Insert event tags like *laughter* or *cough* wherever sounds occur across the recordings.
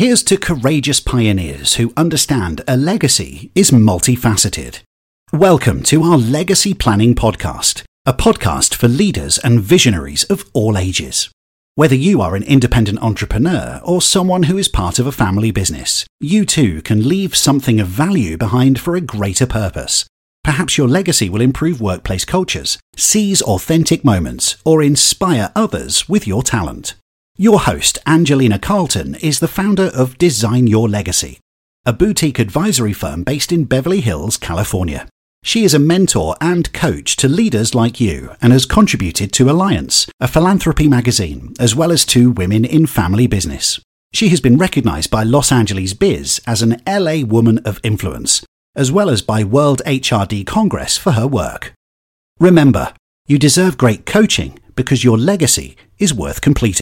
Here's to courageous pioneers who understand a legacy is multifaceted. Welcome to our Legacy Planning Podcast, a podcast for leaders and visionaries of all ages. Whether you are an independent entrepreneur or someone who is part of a family business, you too can leave something of value behind for a greater purpose. Perhaps your legacy will improve workplace cultures, seize authentic moments, or inspire others with your talent. Your host, Angelina Carlton, is the founder of Design Your Legacy, a boutique advisory firm based in Beverly Hills, California. She is a mentor and coach to leaders like you and has contributed to Alliance, a philanthropy magazine, as well as to Women in Family Business. She has been recognized by Los Angeles Biz as an LA Woman of Influence, as well as by World HRD Congress for her work. Remember, you deserve great coaching because your legacy is worth completing.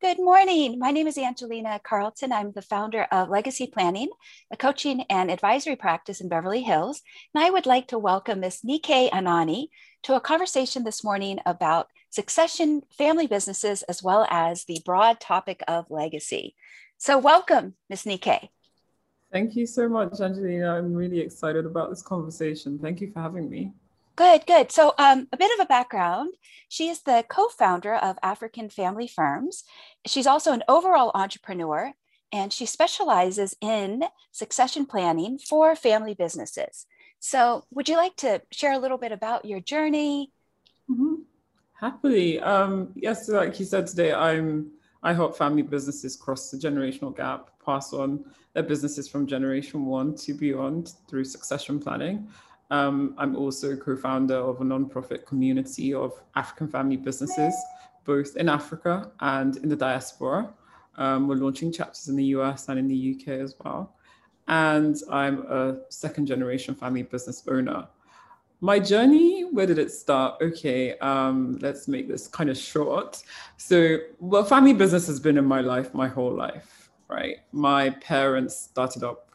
Good morning. My name is Angelina Carlton. I'm the founder of Legacy Planning, a coaching and advisory practice in Beverly Hills. And I would like to welcome Ms. Nike Anani to a conversation this morning about succession, family businesses, as well as the broad topic of legacy. So, welcome, Ms. Nike. Thank you so much, Angelina. I'm really excited about this conversation. Thank you for having me. Good, good. So, um, a bit of a background. She is the co founder of African Family Firms. She's also an overall entrepreneur, and she specializes in succession planning for family businesses. So, would you like to share a little bit about your journey? Mm-hmm. Happily. Um, yes, like you said today, I'm I help family businesses cross the generational gap, pass on their businesses from generation one to beyond through succession planning. Um, I'm also co-founder of a nonprofit community of African family businesses, both in Africa and in the diaspora. Um, we're launching chapters in the US and in the UK as well. And I'm a second generation family business owner. My journey, where did it start? Okay, um, let's make this kind of short. So, well, family business has been in my life my whole life, right? My parents started up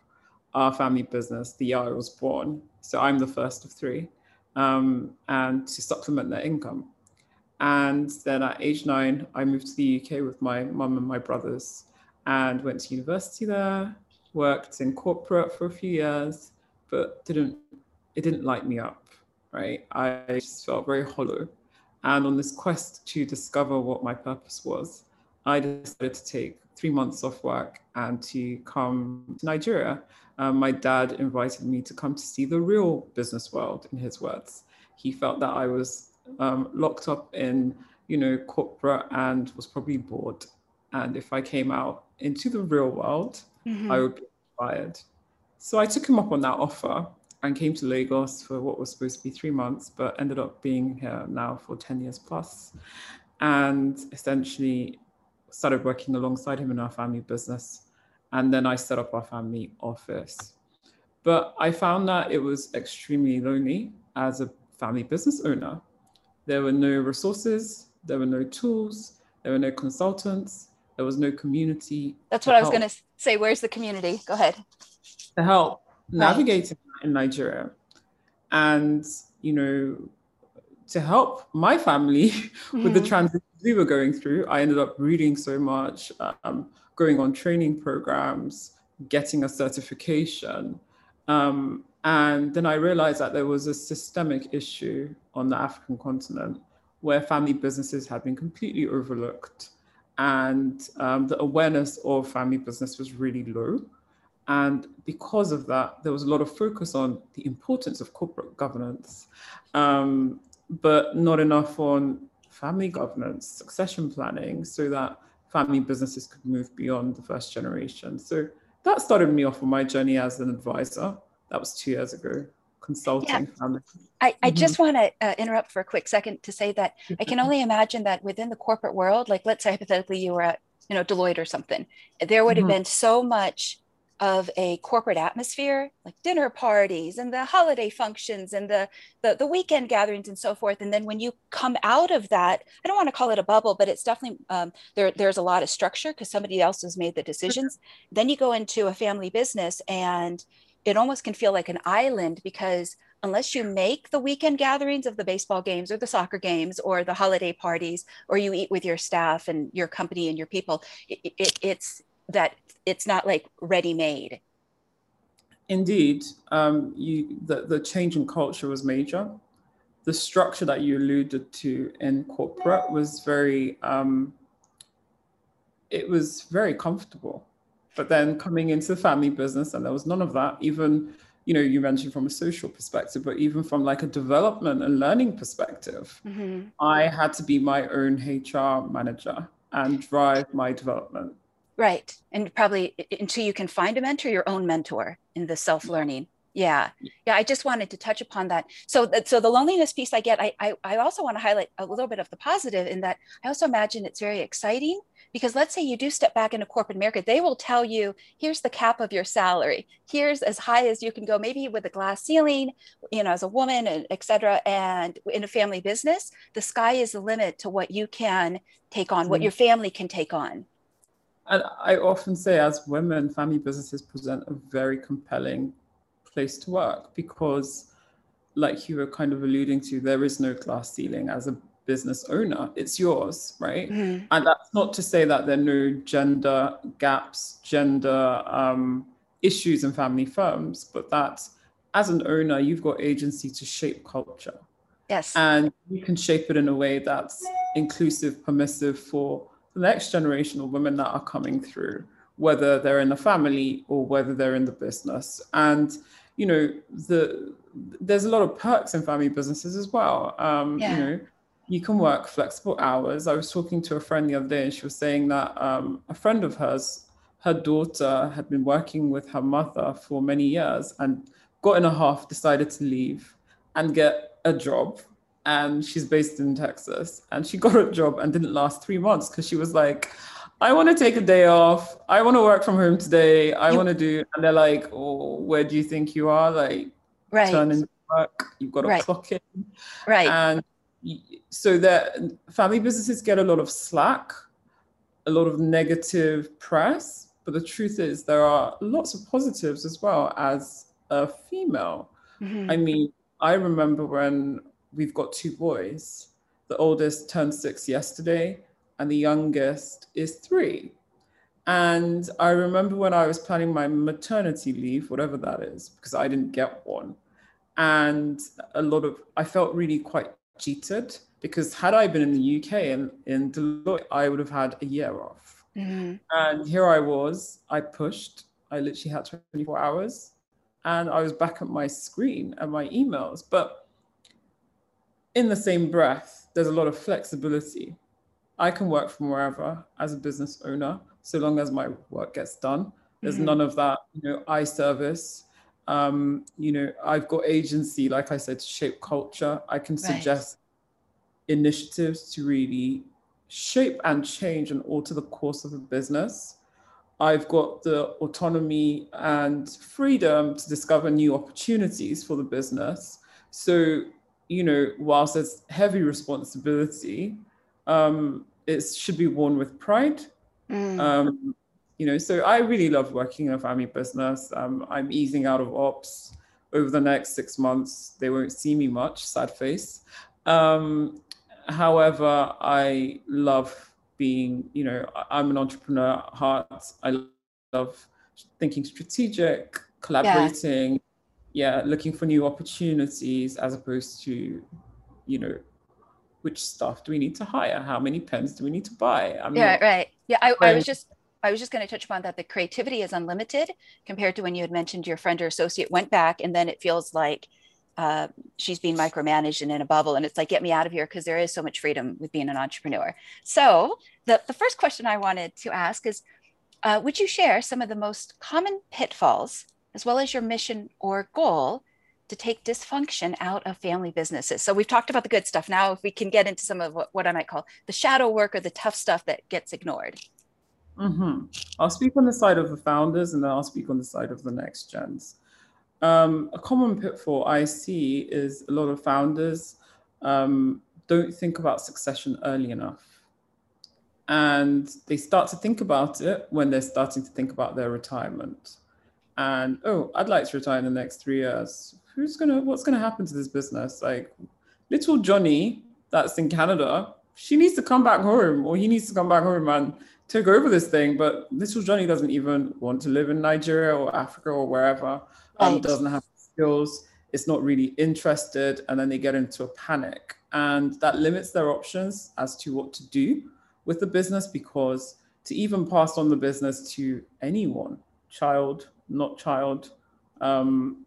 our family business the year I was born. So I'm the first of three, um, and to supplement their income. And then at age nine, I moved to the UK with my mum and my brothers and went to university there, worked in corporate for a few years, but didn't it didn't light me up, right? I just felt very hollow. And on this quest to discover what my purpose was, I decided to take three months off work and to come to Nigeria um, my dad invited me to come to see the real business world, in his words. He felt that I was um, locked up in, you know, corporate and was probably bored. And if I came out into the real world, mm-hmm. I would be inspired. So I took him up on that offer and came to Lagos for what was supposed to be three months, but ended up being here now for 10 years plus. And essentially started working alongside him in our family business and then I set up our family office. But I found that it was extremely lonely as a family business owner. There were no resources, there were no tools, there were no consultants, there was no community. That's what I was going to say. Where's the community? Go ahead. To help navigating right. in Nigeria. And, you know, to help my family mm-hmm. *laughs* with the mm-hmm. transition we were going through, I ended up reading so much. Um, going on training programs, getting a certification. Um, and then I realized that there was a systemic issue on the African continent where family businesses had been completely overlooked. And um, the awareness of family business was really low. And because of that, there was a lot of focus on the importance of corporate governance, um, but not enough on family governance, succession planning, so that family businesses could move beyond the first generation. So that started me off on my journey as an advisor. That was two years ago, consulting yeah. family. I, I mm-hmm. just want to uh, interrupt for a quick second to say that I can only *laughs* imagine that within the corporate world, like let's say hypothetically you were at, you know, Deloitte or something, there would have mm-hmm. been so much of a corporate atmosphere like dinner parties and the holiday functions and the, the, the weekend gatherings and so forth. And then when you come out of that i don't want to call it a bubble but it's definitely um, there, there's a lot of structure because somebody else has made the decisions. Then you go into a family business and it almost can feel like an island because unless you make the weekend gatherings of the baseball games or the soccer games or the holiday parties or you eat with your staff and your company and your people it, it, it's that it's not like ready made. Indeed, um, you the, the change in culture was major. The structure that you alluded to in corporate was very um, it was very comfortable. But then coming into the family business, and there was none of that. Even you know, you mentioned from a social perspective, but even from like a development and learning perspective, mm-hmm. I had to be my own HR manager and drive my development. Right. And probably until you can find a mentor, your own mentor in the self learning. Yeah. Yeah. I just wanted to touch upon that. So, that, so the loneliness piece I get, I, I, I also want to highlight a little bit of the positive in that I also imagine it's very exciting because let's say you do step back into corporate America, they will tell you, here's the cap of your salary. Here's as high as you can go, maybe with a glass ceiling, you know, as a woman, and et cetera. And in a family business, the sky is the limit to what you can take on, mm-hmm. what your family can take on. And I often say, as women, family businesses present a very compelling place to work because, like you were kind of alluding to, there is no glass ceiling as a business owner. It's yours, right? Mm-hmm. And that's not to say that there are no gender gaps, gender um, issues in family firms, but that as an owner, you've got agency to shape culture. Yes. And you can shape it in a way that's inclusive, permissive for the next generation of women that are coming through, whether they're in the family or whether they're in the business. And you know, the there's a lot of perks in family businesses as well. Um, yeah. You know, you can work flexible hours. I was talking to a friend the other day, and she was saying that um, a friend of hers, her daughter, had been working with her mother for many years, and got in a half, decided to leave and get a job and she's based in Texas. And she got a job and didn't last three months because she was like, I want to take a day off. I want to work from home today. I want to do. And they're like, oh, where do you think you are? Like, right. turn in work. You've got to right. clock in. Right. And so that family businesses get a lot of slack, a lot of negative press. But the truth is, there are lots of positives as well as a female. Mm-hmm. I mean, I remember when we've got two boys. The oldest turned six yesterday, and the youngest is three. And I remember when I was planning my maternity leave, whatever that is, because I didn't get one. And a lot of, I felt really quite cheated because had I been in the UK and in Deloitte, I would have had a year off. Mm-hmm. And here I was, I pushed, I literally had 24 hours and I was back at my screen and my emails. But in the same breath, there's a lot of flexibility. I can work from wherever as a business owner, so long as my work gets done. There's mm-hmm. none of that, you know, eye service. Um, you know, I've got agency, like I said, to shape culture. I can right. suggest initiatives to really shape and change and alter the course of a business. I've got the autonomy and freedom to discover new opportunities for the business. So you know, whilst it's heavy responsibility, um, it should be worn with pride. Mm. Um, you know, so I really love working in a family business. Um, I'm easing out of ops over the next six months. They won't see me much, sad face. Um, however, I love being, you know, I'm an entrepreneur at heart. I love thinking strategic, collaborating, yeah, looking for new opportunities as opposed to, you know, which staff do we need to hire? How many pens do we need to buy? I mean, yeah, right. Yeah, I, I was just I was just going to touch upon that. The creativity is unlimited compared to when you had mentioned your friend or associate went back, and then it feels like uh, she's being micromanaged and in a bubble, and it's like get me out of here because there is so much freedom with being an entrepreneur. So the the first question I wanted to ask is, uh, would you share some of the most common pitfalls as well as your mission or goal to take dysfunction out of family businesses. So we've talked about the good stuff. Now, if we can get into some of what, what I might call the shadow work or the tough stuff that gets ignored. Mm-hmm. I'll speak on the side of the founders and then I'll speak on the side of the next gens. Um, a common pitfall I see is a lot of founders um, don't think about succession early enough. And they start to think about it when they're starting to think about their retirement and oh, I'd like to retire in the next three years. Who's gonna? What's gonna happen to this business? Like, little Johnny, that's in Canada, she needs to come back home, or he needs to come back home and take over this thing. But little Johnny doesn't even want to live in Nigeria or Africa or wherever. Um, doesn't have skills. It's not really interested, and then they get into a panic, and that limits their options as to what to do with the business because to even pass on the business to anyone, child, not child, um,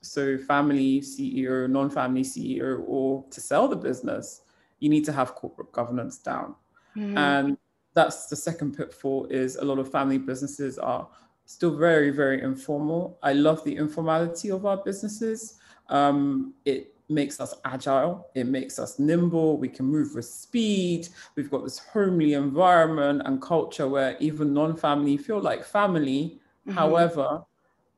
so family CEO, non-family CEO, or to sell the business, you need to have corporate governance down. Mm-hmm. And that's the second pitfall is a lot of family businesses are still very, very informal. I love the informality of our businesses. Um, it makes us agile, it makes us nimble, we can move with speed. We've got this homely environment and culture where even non family feel like family. Mm-hmm. However,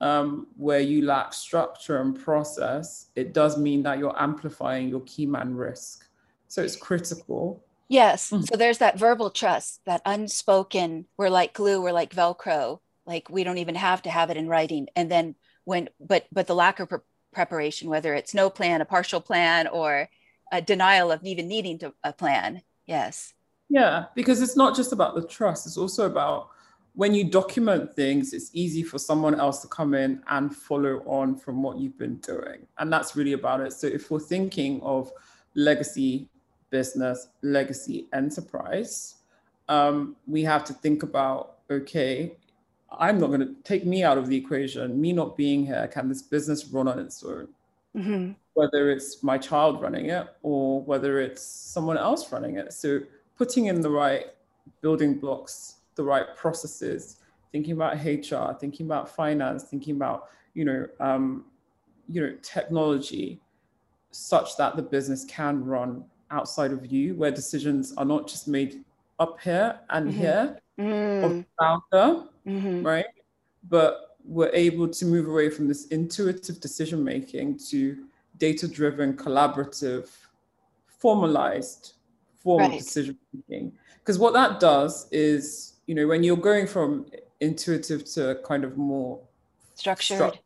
um, where you lack structure and process, it does mean that you're amplifying your key man risk. So it's critical. Yes. Mm-hmm. So there's that verbal trust, that unspoken, we're like glue, we're like Velcro, like we don't even have to have it in writing. And then when, but, but the lack of pre- preparation, whether it's no plan, a partial plan, or a denial of even needing to, a plan. Yes. Yeah, because it's not just about the trust, it's also about when you document things, it's easy for someone else to come in and follow on from what you've been doing. And that's really about it. So if we're thinking of legacy business, legacy enterprise, um, we have to think about okay, I'm not going to take me out of the equation. Me not being here, can this business run on its own? Mm-hmm. Whether it's my child running it or whether it's someone else running it. So putting in the right building blocks the right processes, thinking about HR, thinking about finance, thinking about you know um, you know technology, such that the business can run outside of you, where decisions are not just made up here and mm-hmm. here mm. of the founder, mm-hmm. right? But we're able to move away from this intuitive decision making to data driven, collaborative, formalized form right. of decision making. Because what that does is you know, when you're going from intuitive to kind of more structured, structured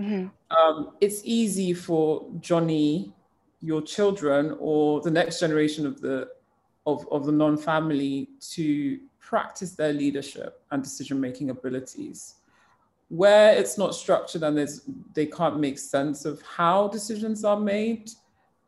mm-hmm. um, it's easy for Johnny, your children, or the next generation of the of, of the non-family to practice their leadership and decision-making abilities. Where it's not structured and there's, they can't make sense of how decisions are made,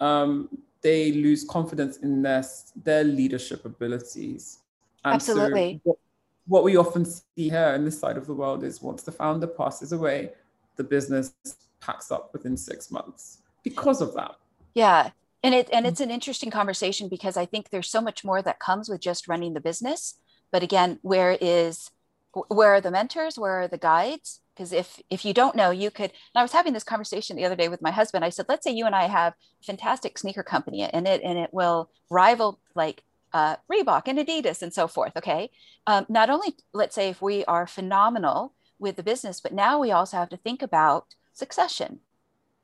um, they lose confidence in their, their leadership abilities. And Absolutely. So what, what we often see here in this side of the world is once the founder passes away, the business packs up within six months because of that. Yeah. And it and it's an interesting conversation because I think there's so much more that comes with just running the business. But again, where is where are the mentors? Where are the guides? Because if if you don't know, you could. And I was having this conversation the other day with my husband. I said, let's say you and I have a fantastic sneaker company, and it and it will rival like uh, Reebok and Adidas and so forth. Okay. Um, not only, let's say, if we are phenomenal with the business, but now we also have to think about succession.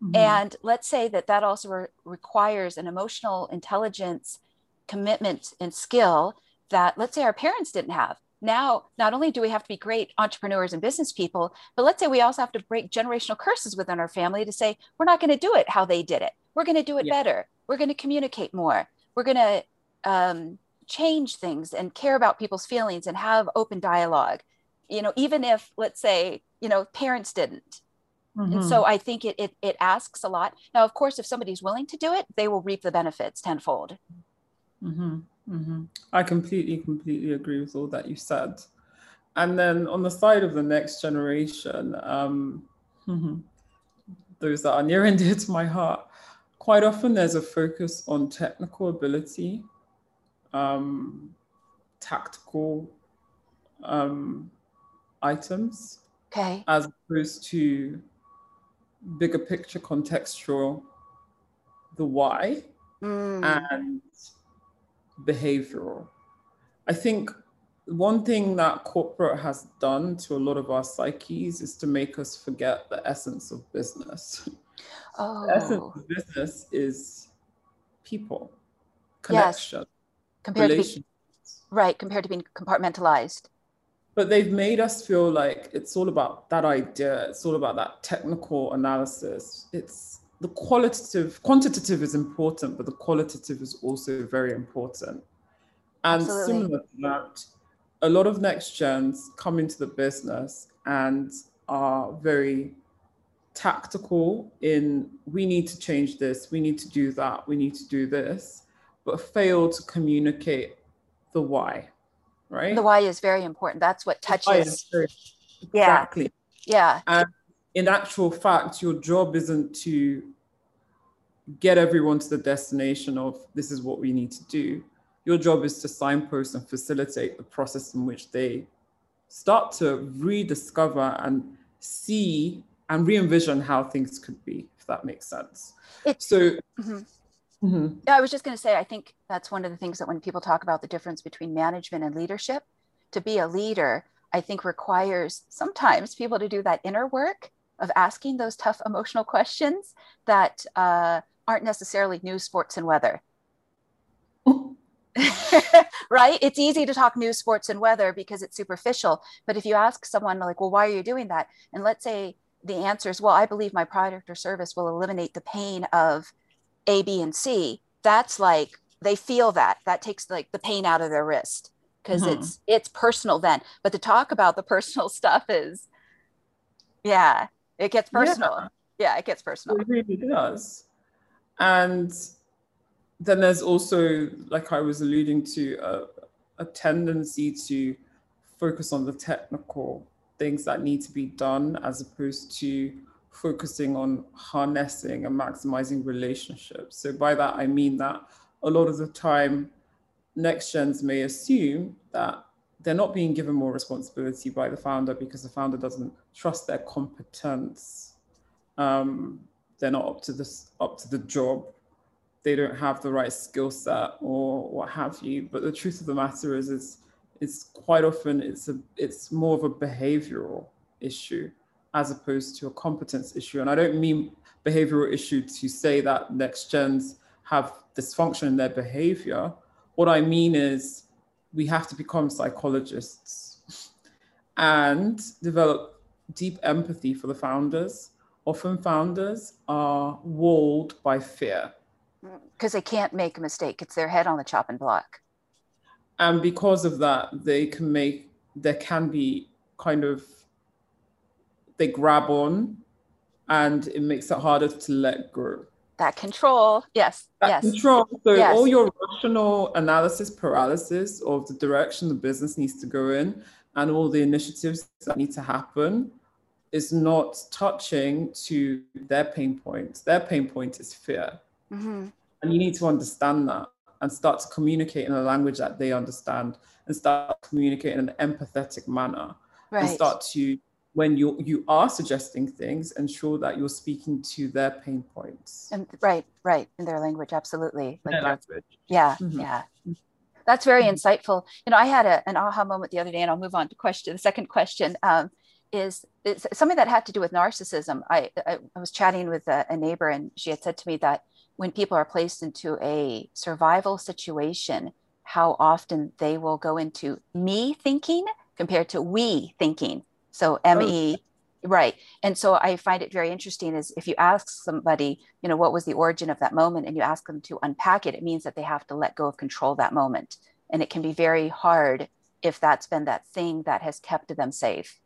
Mm-hmm. And let's say that that also re- requires an emotional intelligence, commitment, and skill that, let's say, our parents didn't have. Now, not only do we have to be great entrepreneurs and business people, but let's say we also have to break generational curses within our family to say, we're not going to do it how they did it. We're going to do it yeah. better. We're going to communicate more. We're going to um, change things and care about people's feelings and have open dialogue. You know even if let's say you know parents didn't. Mm-hmm. and so i think it, it it asks a lot. Now of course if somebody's willing to do it they will reap the benefits tenfold. Mm-hmm. Mm-hmm. i completely completely agree with all that you said. And then on the side of the next generation um, mm-hmm, those that are near and dear to my heart quite often there's a focus on technical ability um, tactical um, items okay. as opposed to bigger picture contextual, the why mm. and behavioral. I think one thing that corporate has done to a lot of our psyches is to make us forget the essence of business. Oh. *laughs* The essence of business is people, connection, yes compared to being, right compared to being compartmentalized. But they've made us feel like it's all about that idea it's all about that technical analysis. It's the qualitative quantitative is important but the qualitative is also very important. And Absolutely. similar to that a lot of next gens come into the business and are very tactical in we need to change this, we need to do that, we need to do this, but fail to communicate the why, right? The why is very important. That's what touches. Very, yeah. Exactly. Yeah. And in actual fact, your job isn't to get everyone to the destination of this is what we need to do. Your job is to signpost and facilitate the process in which they start to rediscover and see and re-envision how things could be, if that makes sense. It, so mm-hmm. Mm-hmm. Yeah, I was just going to say, I think that's one of the things that when people talk about the difference between management and leadership, to be a leader, I think requires sometimes people to do that inner work of asking those tough emotional *laughs* questions that uh, aren't necessarily news, sports, and weather. *laughs* right? It's easy to talk news, sports, and weather because it's superficial. But if you ask someone, like, well, why are you doing that? And let's say the answer is, well, I believe my product or service will eliminate the pain of A, B, and C. That's like they feel that. That takes like the pain out of their wrist because mm-hmm. it's it's personal then. But to talk about the *laughs* personal stuff is, yeah, it gets personal. Yeah, yeah it gets personal. It really does. And then there's also, like I was alluding to, a, a tendency to focus on the technical things that need to be done as opposed to focusing on harnessing and maximizing relationships. So by that I mean that a lot of the time next gens may assume that they're not being given more responsibility by the founder because the founder doesn't trust their competence. Um, they're not up to this up to the job they don't have the right skill set or what have you but the truth of the matter is is it's quite often it's a it's more of a behavioral issue as opposed to a competence issue and i don't mean behavioral issue to say that next gens have dysfunction in their behavior what i mean is we have to become psychologists and develop deep empathy for the founders often founders are walled by fear. Because they can't make a mistake. It's their head on the chopping block. And because of that, they can make, there can be kind of, they grab on and it makes it harder to let go. That control, yes. That yes. control. So yes. all your rational analysis paralysis of the direction the business needs to go in and all the initiatives that need to happen is not touching to their pain points. Their pain point is fear. Mm-hmm. And you need to understand that and start to communicate in a language that they understand and start communicating in an empathetic manner. Right. And start to, when you you are suggesting things, ensure that you're speaking to their pain points. And right, right, in their language, absolutely. Like language. Yeah, mm-hmm. yeah. That's very mm-hmm. insightful. You know, I had a, an aha moment the other day, and I'll move on to question the second question. Um, is it's something that had to do with narcissism. I, I, I was chatting with a, a, neighbor and she had said to me that when people are placed into a survival situation, how often they will go into me thinking compared to we thinking. So ME, oh. right. And so I find it very interesting is if you ask somebody, you know, what was the origin of that moment and you ask them to unpack it, it means that they have to let go of control that moment. And it can be very hard if that's been that thing that has kept them safe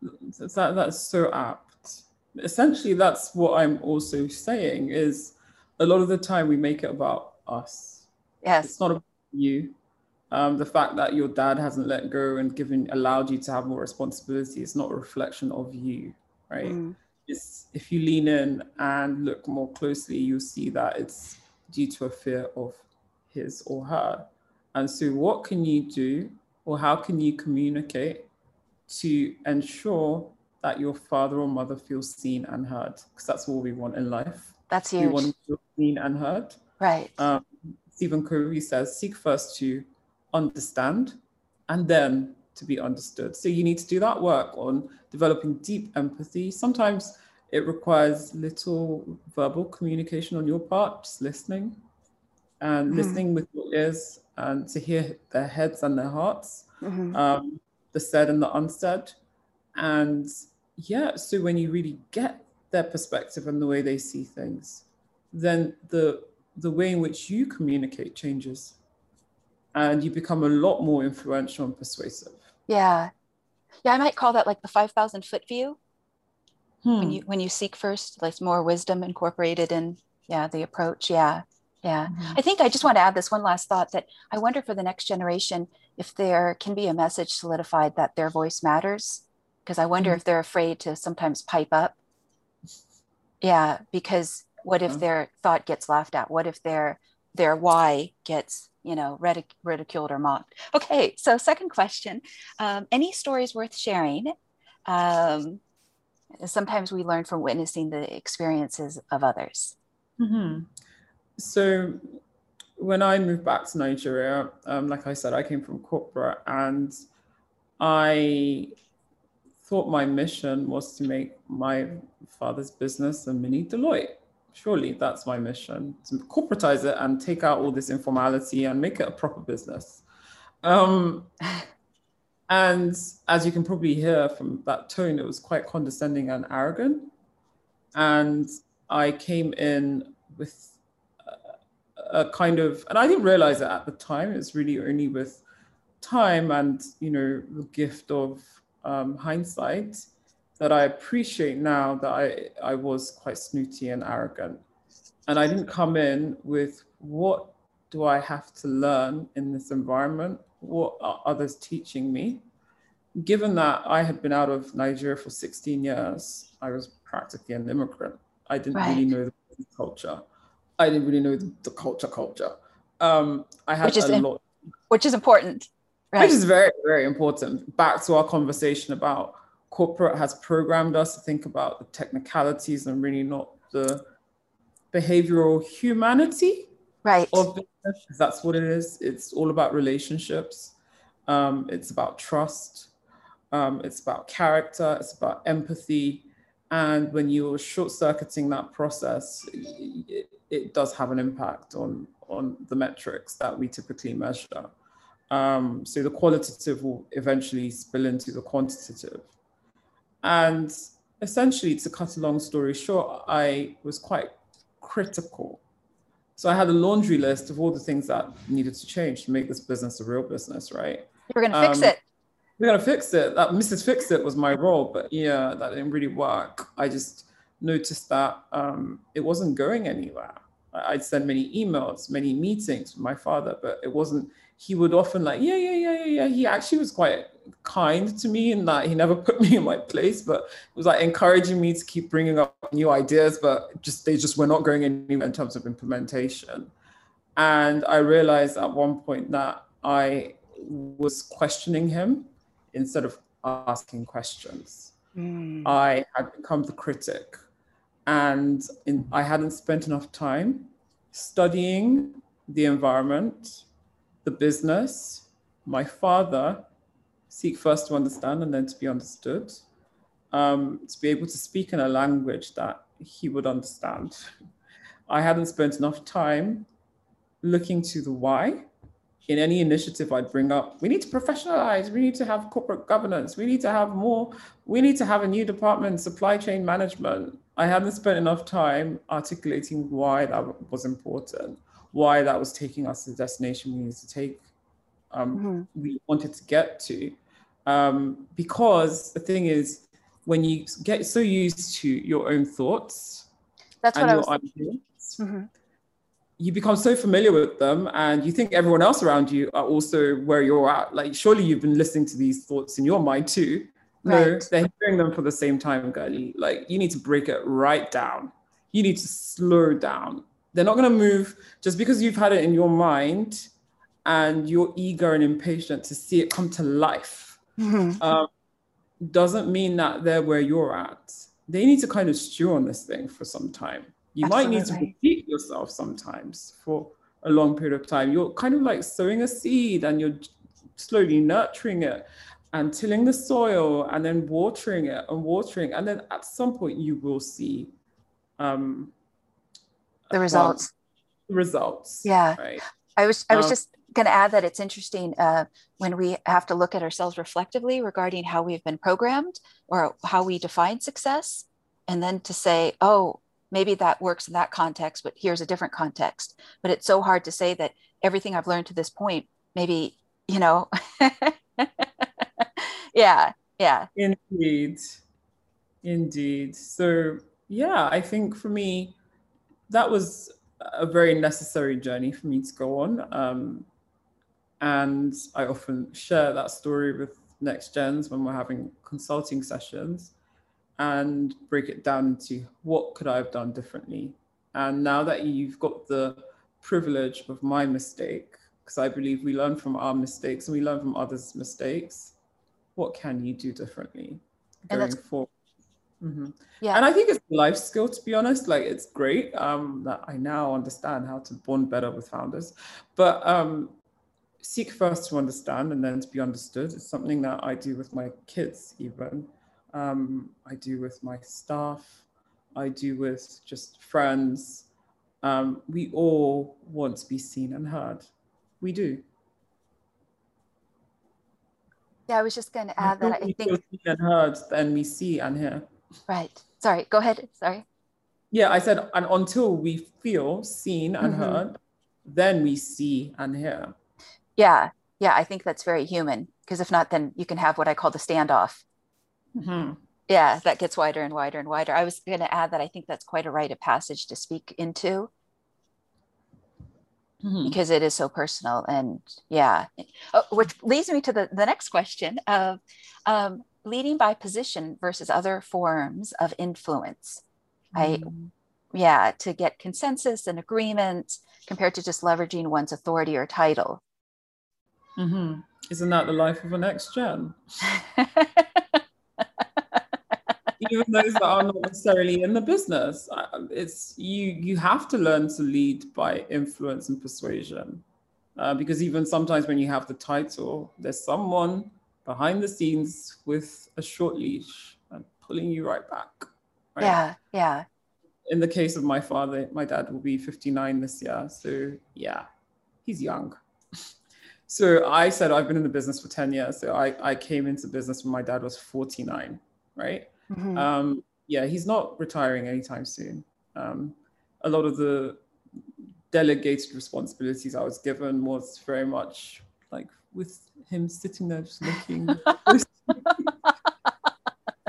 that, that's so apt. Essentially, that's what I'm also saying is a lot of the time we make it about us. Yes. It's not about you. Um, the fact that your dad hasn't let go and given allowed you to have more responsibility is not a reflection of you, right? Mm. It's if you lean in and look more closely, you'll see that it's due to a fear of his or her. And so, what can you do, or how can you communicate to ensure that your father or mother feels seen and heard, because that's all we want in life. That's huge. We want to feel seen and heard. Right. Um, Stephen Covey says, seek first to understand and then to be understood. So you need to do that work on developing deep empathy. Sometimes it requires little verbal communication on your part, just listening and mm-hmm. listening with your ears and to hear their heads and their hearts. Mm-hmm. Um, the said and the unsaid. And yeah, so when you really get their perspective and the way they see things, then the the way in which you communicate changes. And you become a lot more influential and persuasive. Yeah. Yeah, I might call that like the 5,000 foot view. Hmm. When you when you seek first, like more wisdom incorporated in yeah, the approach. Yeah. Yeah. Mm-hmm. I think I just want to add this one last thought that I wonder for the next generation if there can be a message solidified that their voice matters because I wonder mm-hmm. if they're afraid to sometimes pipe up. Yeah, because what if their thought gets laughed at? What if their their why gets you know ridic- ridiculed or mocked? Okay, so second question: um, Any stories worth sharing? Um, sometimes we learn from witnessing the experiences of others. Mm-hmm. So when I moved back to Nigeria, um, like I said, I came from corporate and I thought my mission was to make my father's business a mini Deloitte. Surely that's my mission to corporatize it and take out all this informality and make it a proper business. Um, *laughs* and as you can probably hear from that tone, it was quite condescending and arrogant. And I came in with a, a kind of, and I didn't realize it at the time. It's really only with time and you know the gift of um, hindsight that I appreciate now that I, I was quite snooty and arrogant. And I didn't come in with what do I have to learn in this environment? What are others teaching me? Given that I had been out of Nigeria for 16 years, I was practically an immigrant. I didn't right. really know the culture. I didn't really know the, culture culture. Um, I had which is a lot, which is important. Right. Which is very, very important. Back to our conversation about corporate has programmed us to think about the technicalities and really not the behavioral humanity right. of business. That's what it is. It's all about relationships. Um, it's about trust. Um, it's about character. It's about empathy. And when you're short circuiting that process, it, it does have an impact on, on the metrics that we typically measure. Um, so the qualitative will eventually spill into the quantitative. And essentially, to cut a long story short, I was quite critical. So I had a laundry list of all the things that needed to change to make this business a real business, right? We're going to fix um, it. We're going to fix it. That Mrs. Fix It was my role, but yeah, that didn't really work. I just noticed that um, it wasn't going anywhere. I'd send many emails, many meetings with my father, but it wasn't he would often like, yeah, yeah, yeah, yeah, yeah. He actually was quite kind to me in that he never *laughs* put me in my place, but it was like encouraging me to keep bringing up new ideas, but just they just were not going anywhere in terms of implementation. And I realized at one point that I was questioning him instead of asking questions. Mm. I had become the critic and in, I hadn't spent enough time studying the environment the business, my father, seek first to understand and then to be understood, um, to be able to speak in a language that he would understand. *laughs* I hadn't spent enough time looking to the why in any initiative I'd bring up. We need to professionalize, we need to have corporate governance, we need to have more, we need to have a new department, supply chain management. I hadn't spent enough time articulating why that was important why that was taking us to the destination we needed to take, um, mm-hmm. we wanted to get to. Um, because the thing is, when you get so used to your own thoughts That's and your ideas, mm-hmm. you become so familiar with them and you think everyone else around you are also where you're at. Like, surely you've been listening to these thoughts in your mind too. No, they're hearing them for the same time, girlie. Like, you need to break it right down. You need to slow down they're not going to move just because you've had it in your mind and you're eager and impatient to see it come to life. Mm-hmm. Um, doesn't mean that they're where you're at. They need to kind of stew on this thing for some time. You Absolutely. might need to repeat yourself sometimes for a long period of time. You're kind of like sowing a seed and you're slowly nurturing it and tilling the soil and then watering it and watering. And then at some point, you will see um, the results. Well, results. Yeah. Right. I was I was um, just going to add that it's interesting uh, when we have to look at ourselves reflectively regarding how we've been programmed or how we define success, and then to say, oh, maybe that works in that context, but here's a different context. But it's so hard to say that everything I've learned to this point maybe you know *laughs* yeah yeah indeed indeed so yeah i think for me that was a very necessary journey for me to go on um, and i often share that story with next gens when we're having consulting sessions and break it down to what could i have done differently and now that you've got the privilege of my mistake because I believe we learn from our mistakes and we learn from others' mistakes. What can you do differently going forward? Mm-hmm. Yeah. And I think it's a life skill, to be honest. Like it's great um, that I now understand how to bond better with founders. But um, seek first to understand and then to be understood is something that I do with my kids, even. Um, I do with my staff. I do with just friends. Um, we all want to be seen and heard we do. Yeah, I was just going to add that I think and heard than we see and hear. Right. Sorry. Go ahead. Sorry. Yeah, I said, and until we feel seen and mm-hmm. heard, then we see and hear. Yeah, yeah, I think that's very human because if not, then you can have what I call the standoff. Mm-hmm. Yeah, that gets wider and wider and wider. I was going to add that I think that's quite a rite of passage to speak into mm-hmm. because it is so personal and yeah oh, which leads me to the, the next question of um, leading by position versus other forms of influence mm-hmm. i yeah to get consensus and agreement compared to just leveraging one's authority or title mm-hmm. isn't that the life of an next gen *laughs* even those that are not necessarily in the business. It's you. You have to learn to lead by influence and persuasion, uh, because even sometimes when you have the title, there's someone behind the scenes with a short leash and pulling you right back. Right? Yeah, yeah. In the case of my father, my dad will be 59 this year, so yeah, he's young. *laughs* So I said I've been in the business for 10 years. So I, I came into business when my dad was 49, right? Mm-hmm. Um, yeah, he's not retiring anytime soon. Um, a lot of the delegated responsibilities I was given was very much like with him sitting there just looking. *laughs*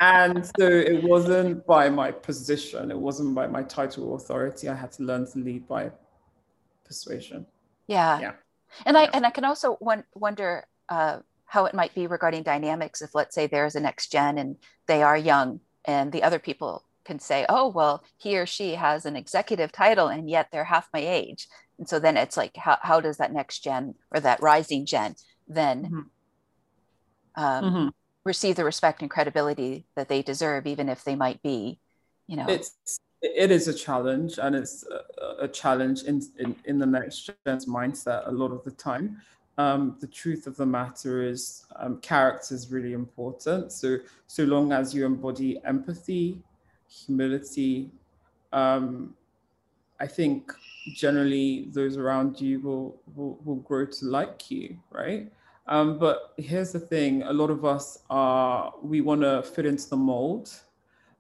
and so it wasn't by my position, it wasn't by my title authority. I had to learn to lead by persuasion. Yeah. Yeah. And I and I can also wonder uh, how it might be regarding dynamics if let's say there's a next gen and they are young and the other people can say oh well he or she has an executive title and yet they're half my age and so then it's like how, how does that next gen or that rising gen then mm-hmm. Um, mm-hmm. receive the respect and credibility that they deserve even if they might be you know it's it is a challenge and it's a, a challenge in, in in the next gen's mindset a lot of the time um, the truth of the matter is um, character is really important. So, so long as you embody empathy, humility, um, I think generally those around you will, will, will grow to like you, right? Um, but here's the thing a lot of us are, we want to fit into the mold.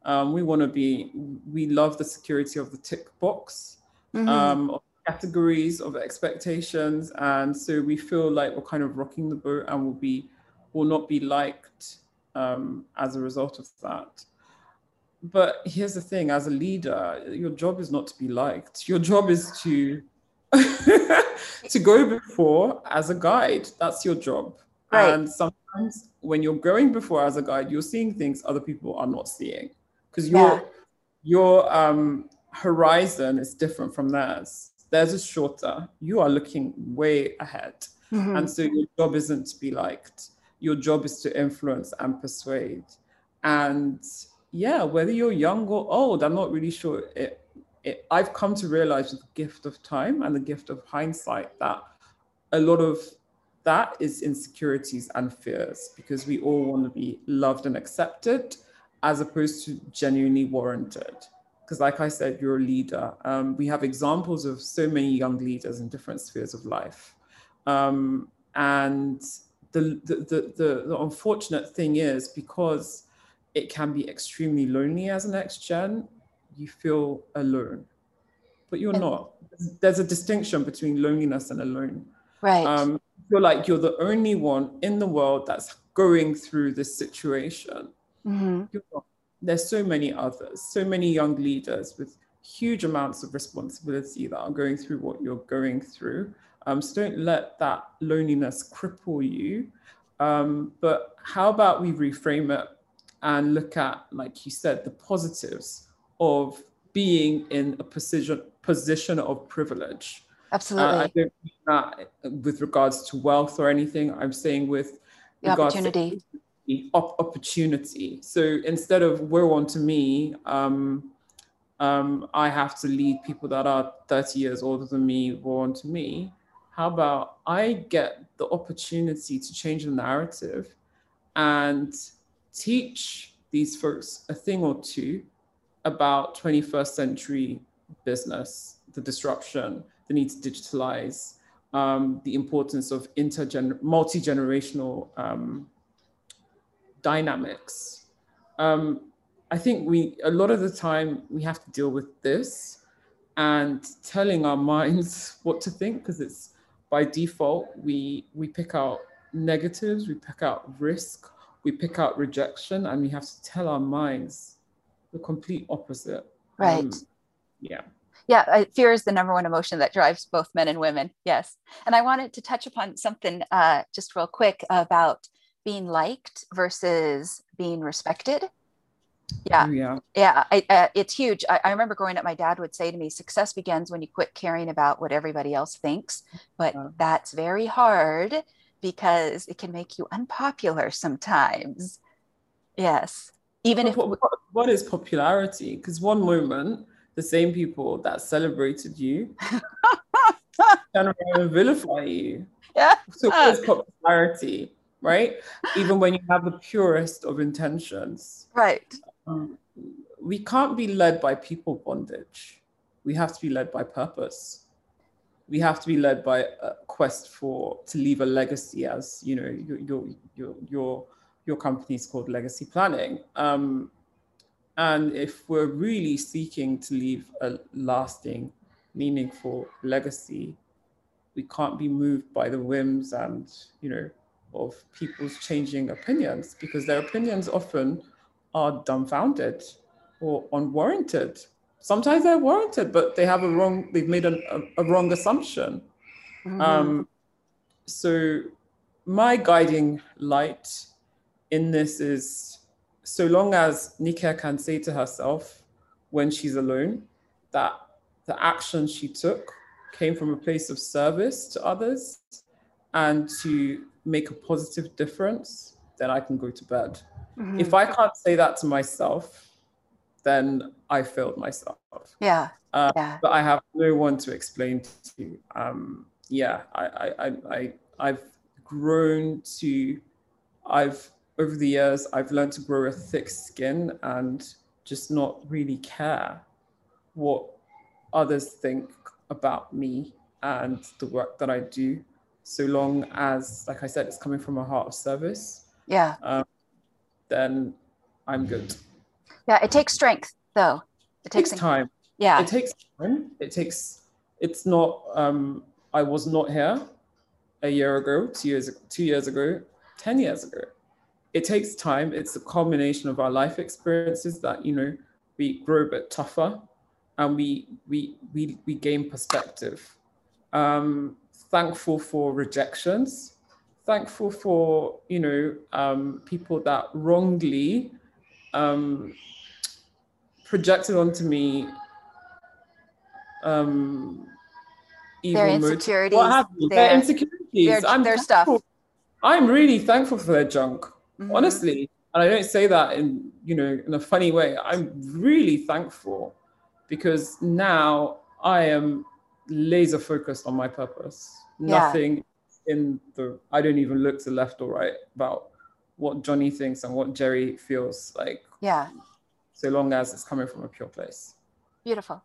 Um, we want to be, we love the security of the tick box. Mm-hmm. Um, categories of expectations and so we feel like we're kind of rocking the boat and will be will not be liked um, as a result of that but here's the thing as a leader your job is not to be liked your job is to *laughs* to go before as a guide that's your job right. and sometimes when you're going before as a guide you're seeing things other people are not seeing because your yeah. your um horizon is different from theirs theirs is shorter. You are looking way ahead. Mm-hmm. And so your job isn't to be liked. Your job is to influence and persuade. And yeah, whether you're young or old, I'm not really sure. It, it, I've come to realize with the gift of time and the gift of hindsight that a lot of that is insecurities and fears because we all want to be loved and accepted as opposed to genuinely warranted because like I said, you're a leader. Um, we have examples of so many young leaders in different spheres of life. Um, and the, the, the, the, the unfortunate thing is because it can be extremely lonely as a next gen. you feel alone, but you're not. There's a distinction between loneliness and alone. Right. Um, feel like you're the only one in the world that's going through this situation. Mm-hmm. There's so many others, so many young leaders with huge amounts of responsibility that are going through what you're going through. Um, so don't let that loneliness cripple you. Um, but how about we reframe it and look at, like you said, the positives of being in a position position of privilege. Absolutely. Uh, I don't mean that with regards to wealth or anything. I'm saying with the opportunity. op- opportunity. So instead of woe unto me, um, um, I have to lead people that are 30 years older than me, woe unto me. How about I get the opportunity to change the narrative and teach these folks a thing or two about 21st century business, the disruption, the need to digitalize, um, the importance of intergener- multi-generational um, dynamics. Um, I think we a lot of the time we have to deal with this and telling our *laughs* minds what to think because it's by default we we pick out negatives, we pick out risk, we pick out rejection, and we have to tell our minds the complete opposite. Right. Um, yeah. Yeah fear is the number one emotion that drives both men and women. Yes. And i wanted to touch upon something uh, just real quick about being liked versus being respected. Yeah. Oh, yeah. Yeah I, uh, it's huge. I, I, remember growing up my dad would say to me success begins when you quit caring about what everybody else thinks. But that's very hard because it can make you unpopular sometimes yes even if what, what is popularity because one moment the same people that celebrated you *laughs* turn around vilify you. Yeah. So it's popularity, right? Even when you have the purest of intentions. Right. Um, we can't be led by people bondage. We have to be led by purpose. We have to be led by a quest for to leave a legacy, as you know, your your your your, your company is called Legacy Planning. Um, and if we're really seeking to leave a lasting, meaningful legacy, we can't be moved by the whims and, you know, of people's changing opinions because their opinions often are dumbfounded or unwarranted. Sometimes they're warranted, but they have a wrong, they've made a, a, a wrong assumption. Mm-hmm. Um, so my guiding light in this is so long as Nike can say to herself when she's alone that the action she took came from a place of service to others and to make a positive difference, then I can go to bed. Mm-hmm. If I can't say that to myself, then I failed myself. Yeah. Uh, yeah. But I have no one to explain to. Um, yeah, I, I, I, I, I've grown to, I've over the years, I've learned to grow a thick skin and just not really care what others think about me and the work that I do, so long as, like I said, it's coming from a heart of service. Yeah. Um, then I'm good. Yeah, it takes strength, though. It takes, it takes time. Yeah. It takes time. It takes. It's not. Um, I was not here a year ago, two years, two years ago, ten years ago it takes time. It's a culmination of our life experiences that, you know, we grow a bit tougher and we we we we gain perspective. Um, thankful for rejections, thankful for, you know, um, people that wrongly um, projected onto me um, evil their insecurities, motives. Their, their insecurities. Their, I'm their stuff. I'm really thankful for their junk mm-hmm. honestly. And I don't say that in, you know, in a funny way. I'm really thankful because now I am laser focused on my purpose. Yeah. Nothing in the, I don't even look to left or right about what Johnny thinks and what Jerry feels like. Yeah. So long as it's coming from a pure place. Beautiful.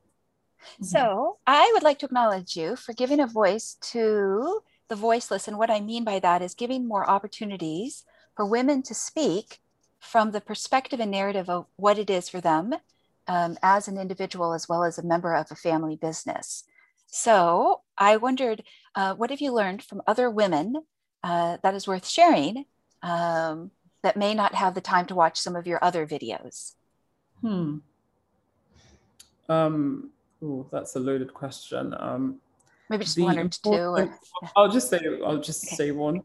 Mm-hmm. So I would like to acknowledge you for giving a voice to the voiceless. And what I mean by that is giving more opportunities for women to speak from the perspective and narrative of what it is for them um, as an individual as well as a member of a family business. So I wondered, uh, what have you learned from other women uh, that is worth sharing um, that may not have the time to watch some of your other videos? Hmm. Um, oh, that's a loaded question. Um, Maybe just one or two. Or, I'll just say. I'll just okay. say one.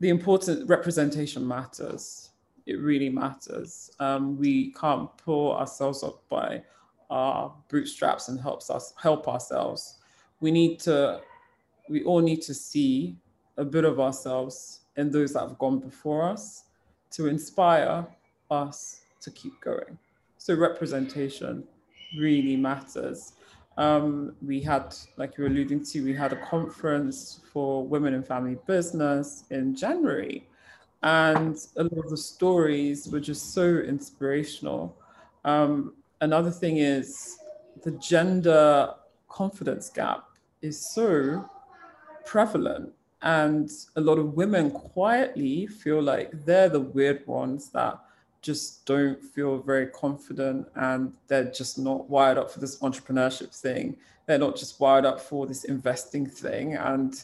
The important representation matters. It really matters. Um, we can't pull ourselves up by our bootstraps and helps us help ourselves. We need to. We all need to see a bit of ourselves in those that have gone before us to inspire us to keep going. So representation really matters. Um, we had, like you were alluding to, we had a conference for women in family business in January. And a lot of the stories were just so inspirational. Um, another thing is the gender confidence gap is so prevalent. And a lot of women quietly feel like they're the weird ones that just don't feel very confident and they're just not wired up for this entrepreneurship thing. They're not just wired up for this investing thing. And,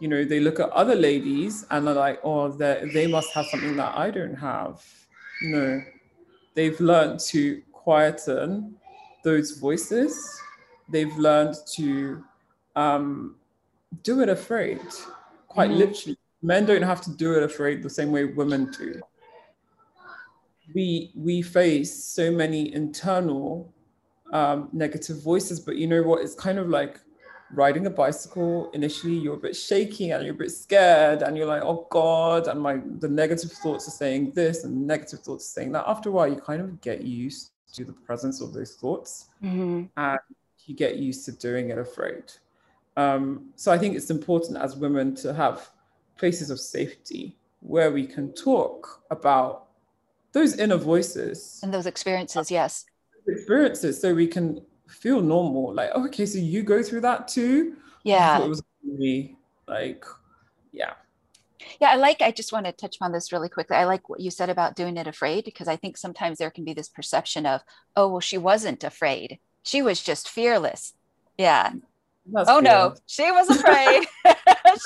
you know, they look at other ladies and they're like, oh, they they must have something that I don't have. No, they've learned to quieten those voices. They've learned to um, do it afraid, quite mm-hmm. literally. Men don't have to do it afraid the same way women do we we face so many internal um, negative voices but you know what? It's kind of like riding a bicycle. Initially you're a bit shaky and you're a bit scared and you're like oh god and my the negative thoughts are saying this and negative thoughts are saying that. After a while you kind of get used to the presence of those thoughts mm-hmm. and you get used to doing it afraid. Um, so i think it's important as women to have places of safety where we can talk about those inner voices. And those experiences yes. Experiences so we can feel normal like oh, okay so you go through that too? Yeah. it was really like yeah. Yeah i like i just want to touch on this really quickly. I like what you said about doing it afraid because i think sometimes there can be this perception of oh well she wasn't afraid. She was just fearless. Yeah. That's oh no. she was afraid. *laughs*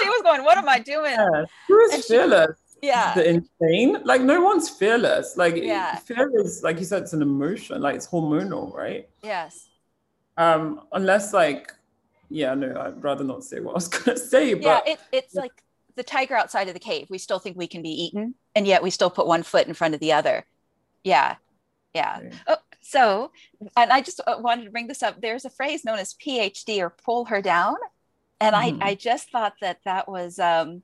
She was going what am i doing? Yeah, she was and fearless. she, yeah. the insane? Like no one's fearless. Like yeah. fear is like you said it's an emotion like it's hormonal right? Yes. Um unless like yeah no i'd rather not say what i was *laughs* gonna say but yeah it, it's yeah. like the tiger outside of the cave. We still think we can be eaten and yet we still put one foot in front of the other. Yeah. Yeah. Oh, so and i just uh, wanted to bring this up. There's a phrase known as phd or pull her down and mm. i i just thought that that was um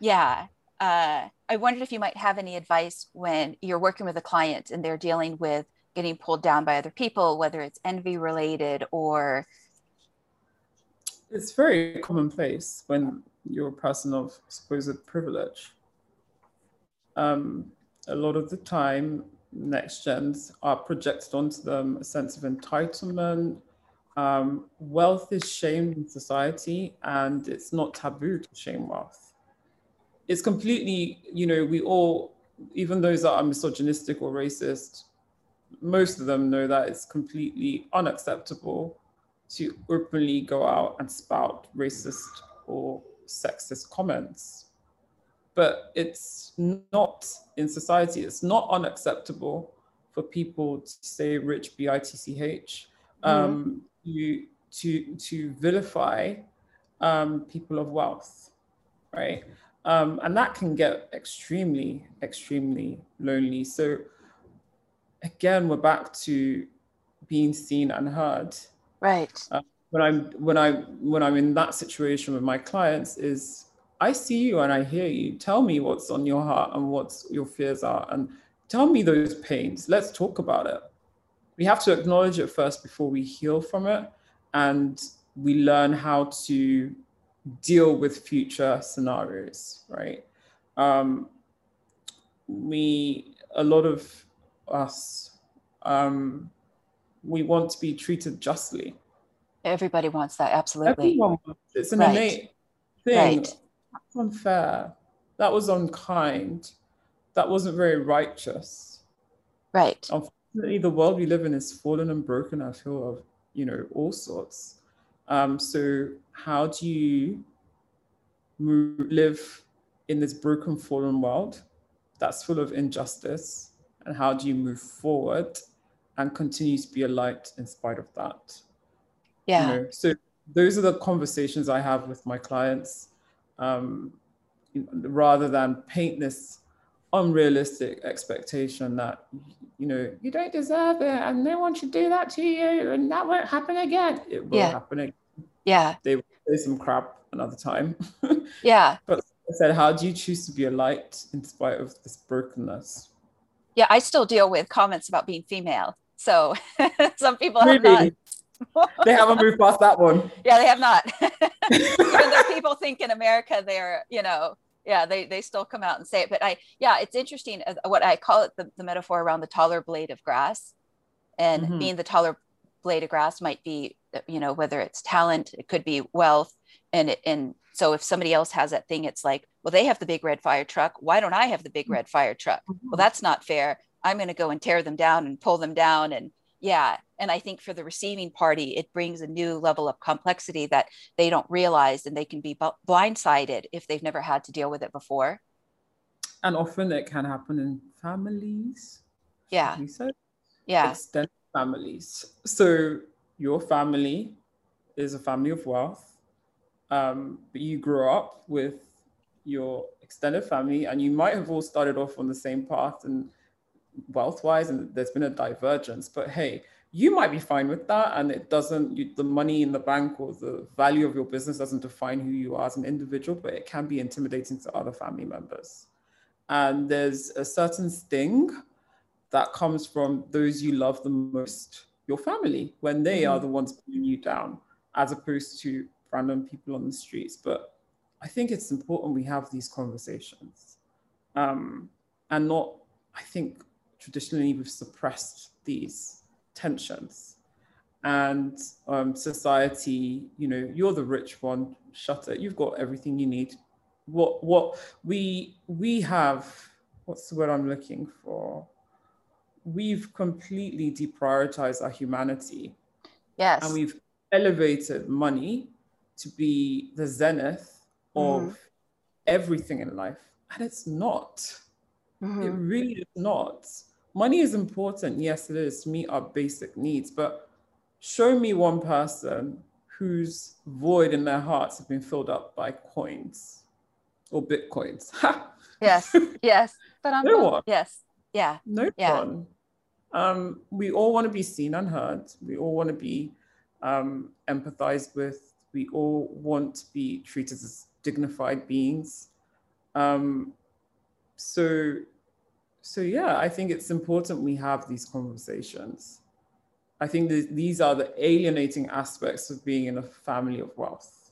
yeah uh, I wondered if you might have any advice when you're working with a client and they're dealing with getting pulled down by other people, whether it's envy related or. It's very commonplace when you're a person of supposed privilege. Um, a lot of the time, next gens are projected onto them a sense of entitlement. Um, wealth is shamed in society, and it's not taboo to shame wealth it's completely, you know, we all, even those that are misogynistic or racist, most of them know that it's completely unacceptable to openly go out and spout racist or sexist comments. But it's not in society, it's not unacceptable for people to say rich, B I T C H, um, mm-hmm. to, to, to vilify um, people of wealth, right? Um, and that can get extremely, extremely lonely. So again, we're back to being seen and heard. Right. Uh, when I'm when I when I'm in that situation with my clients, is I see you and I hear you. Tell me what's on your heart and what your fears are, and tell me those pains. Let's talk about it. We have to acknowledge it first before we heal from it, and we learn how to deal with future scenarios, right? Um, we, a lot of us, um, we want to be treated justly. Everybody wants that, absolutely. Everyone wants, it's an right. innate thing. Right. That's unfair. That was unkind. That wasn't very righteous. Right. Unfortunately, the world we live in is fallen and broken. I feel of you know all sorts. Um, so how do you live in this broken, fallen world that's full of injustice? And how do you move forward and continue to be a light in spite of that? Yeah. You know, so those are the conversations I have with my clients, um, rather than paint this unrealistic expectation that you know you don't deserve it and no one should do that to you and that won't happen again. It will Yeah. happen again. Yeah. They will say some crap another time. *laughs* Yeah. but I said, how do you choose to be a light in spite of this brokenness? Yeah. I still deal with comments about being female. So *laughs* some people have Really? not. They haven't moved past that one. *laughs* Yeah, they have not. Even though people think in America they're, you know, yeah, they they still come out and say it. But I, yeah, it's interesting. uh, What I call it the, the metaphor around the taller blade of grass, and Mhm. being the taller blade of grass might be, uh, you know, whether it's talent, it could be wealth, and it, and so if somebody else has that thing, it's like, well, they have the big red fire truck. Why don't I have the big red fire truck? Well, that's not fair. I'm going to go and tear them down and pull them down, and yeah. And I think for the receiving party, it brings a new level of complexity that they don't realize and they can be blindsided if they've never had to deal with it before. And often it can happen in families. Yeah. You said Yeah. extended families. So your family is a family of wealth, um, but you grew up with your extended family, and you might have all started off on the same path and wealth-wise, and there's been a divergence. But hey, you might be fine with that, and it doesn't. You, the money in the bank or the value of your business doesn't define who you are as an individual, but it can be intimidating to other family members. And there's a certain sting that comes from those you love the most, your family, when they are the ones pulling you down, as opposed to random people on the streets. But I think it's important we have these conversations um, and not, I think traditionally we've suppressed these tensions. And um, society, you know, you're the rich one, shut it, you've got everything you need. What, what we, we have, what's the word I'm looking for? we've completely deprioritized our humanity Yes. and we've elevated money to be the zenith of Mhm. everything in life. And it's not. It Mhm. really is not. Money is important. Yes, it is to meet our basic needs. But show me one person whose void in their hearts have been filled up by coins or bitcoins. Yes. *laughs* Yes. But I'm No one. yes. Yeah. No Yeah. one. Um, we all want to be seen and heard. We all want to be um, empathized with. We all want to be treated as dignified beings. Um, so, so yeah, I think it's important we have these conversations. I think that these are the alienating aspects of being in a family of wealth.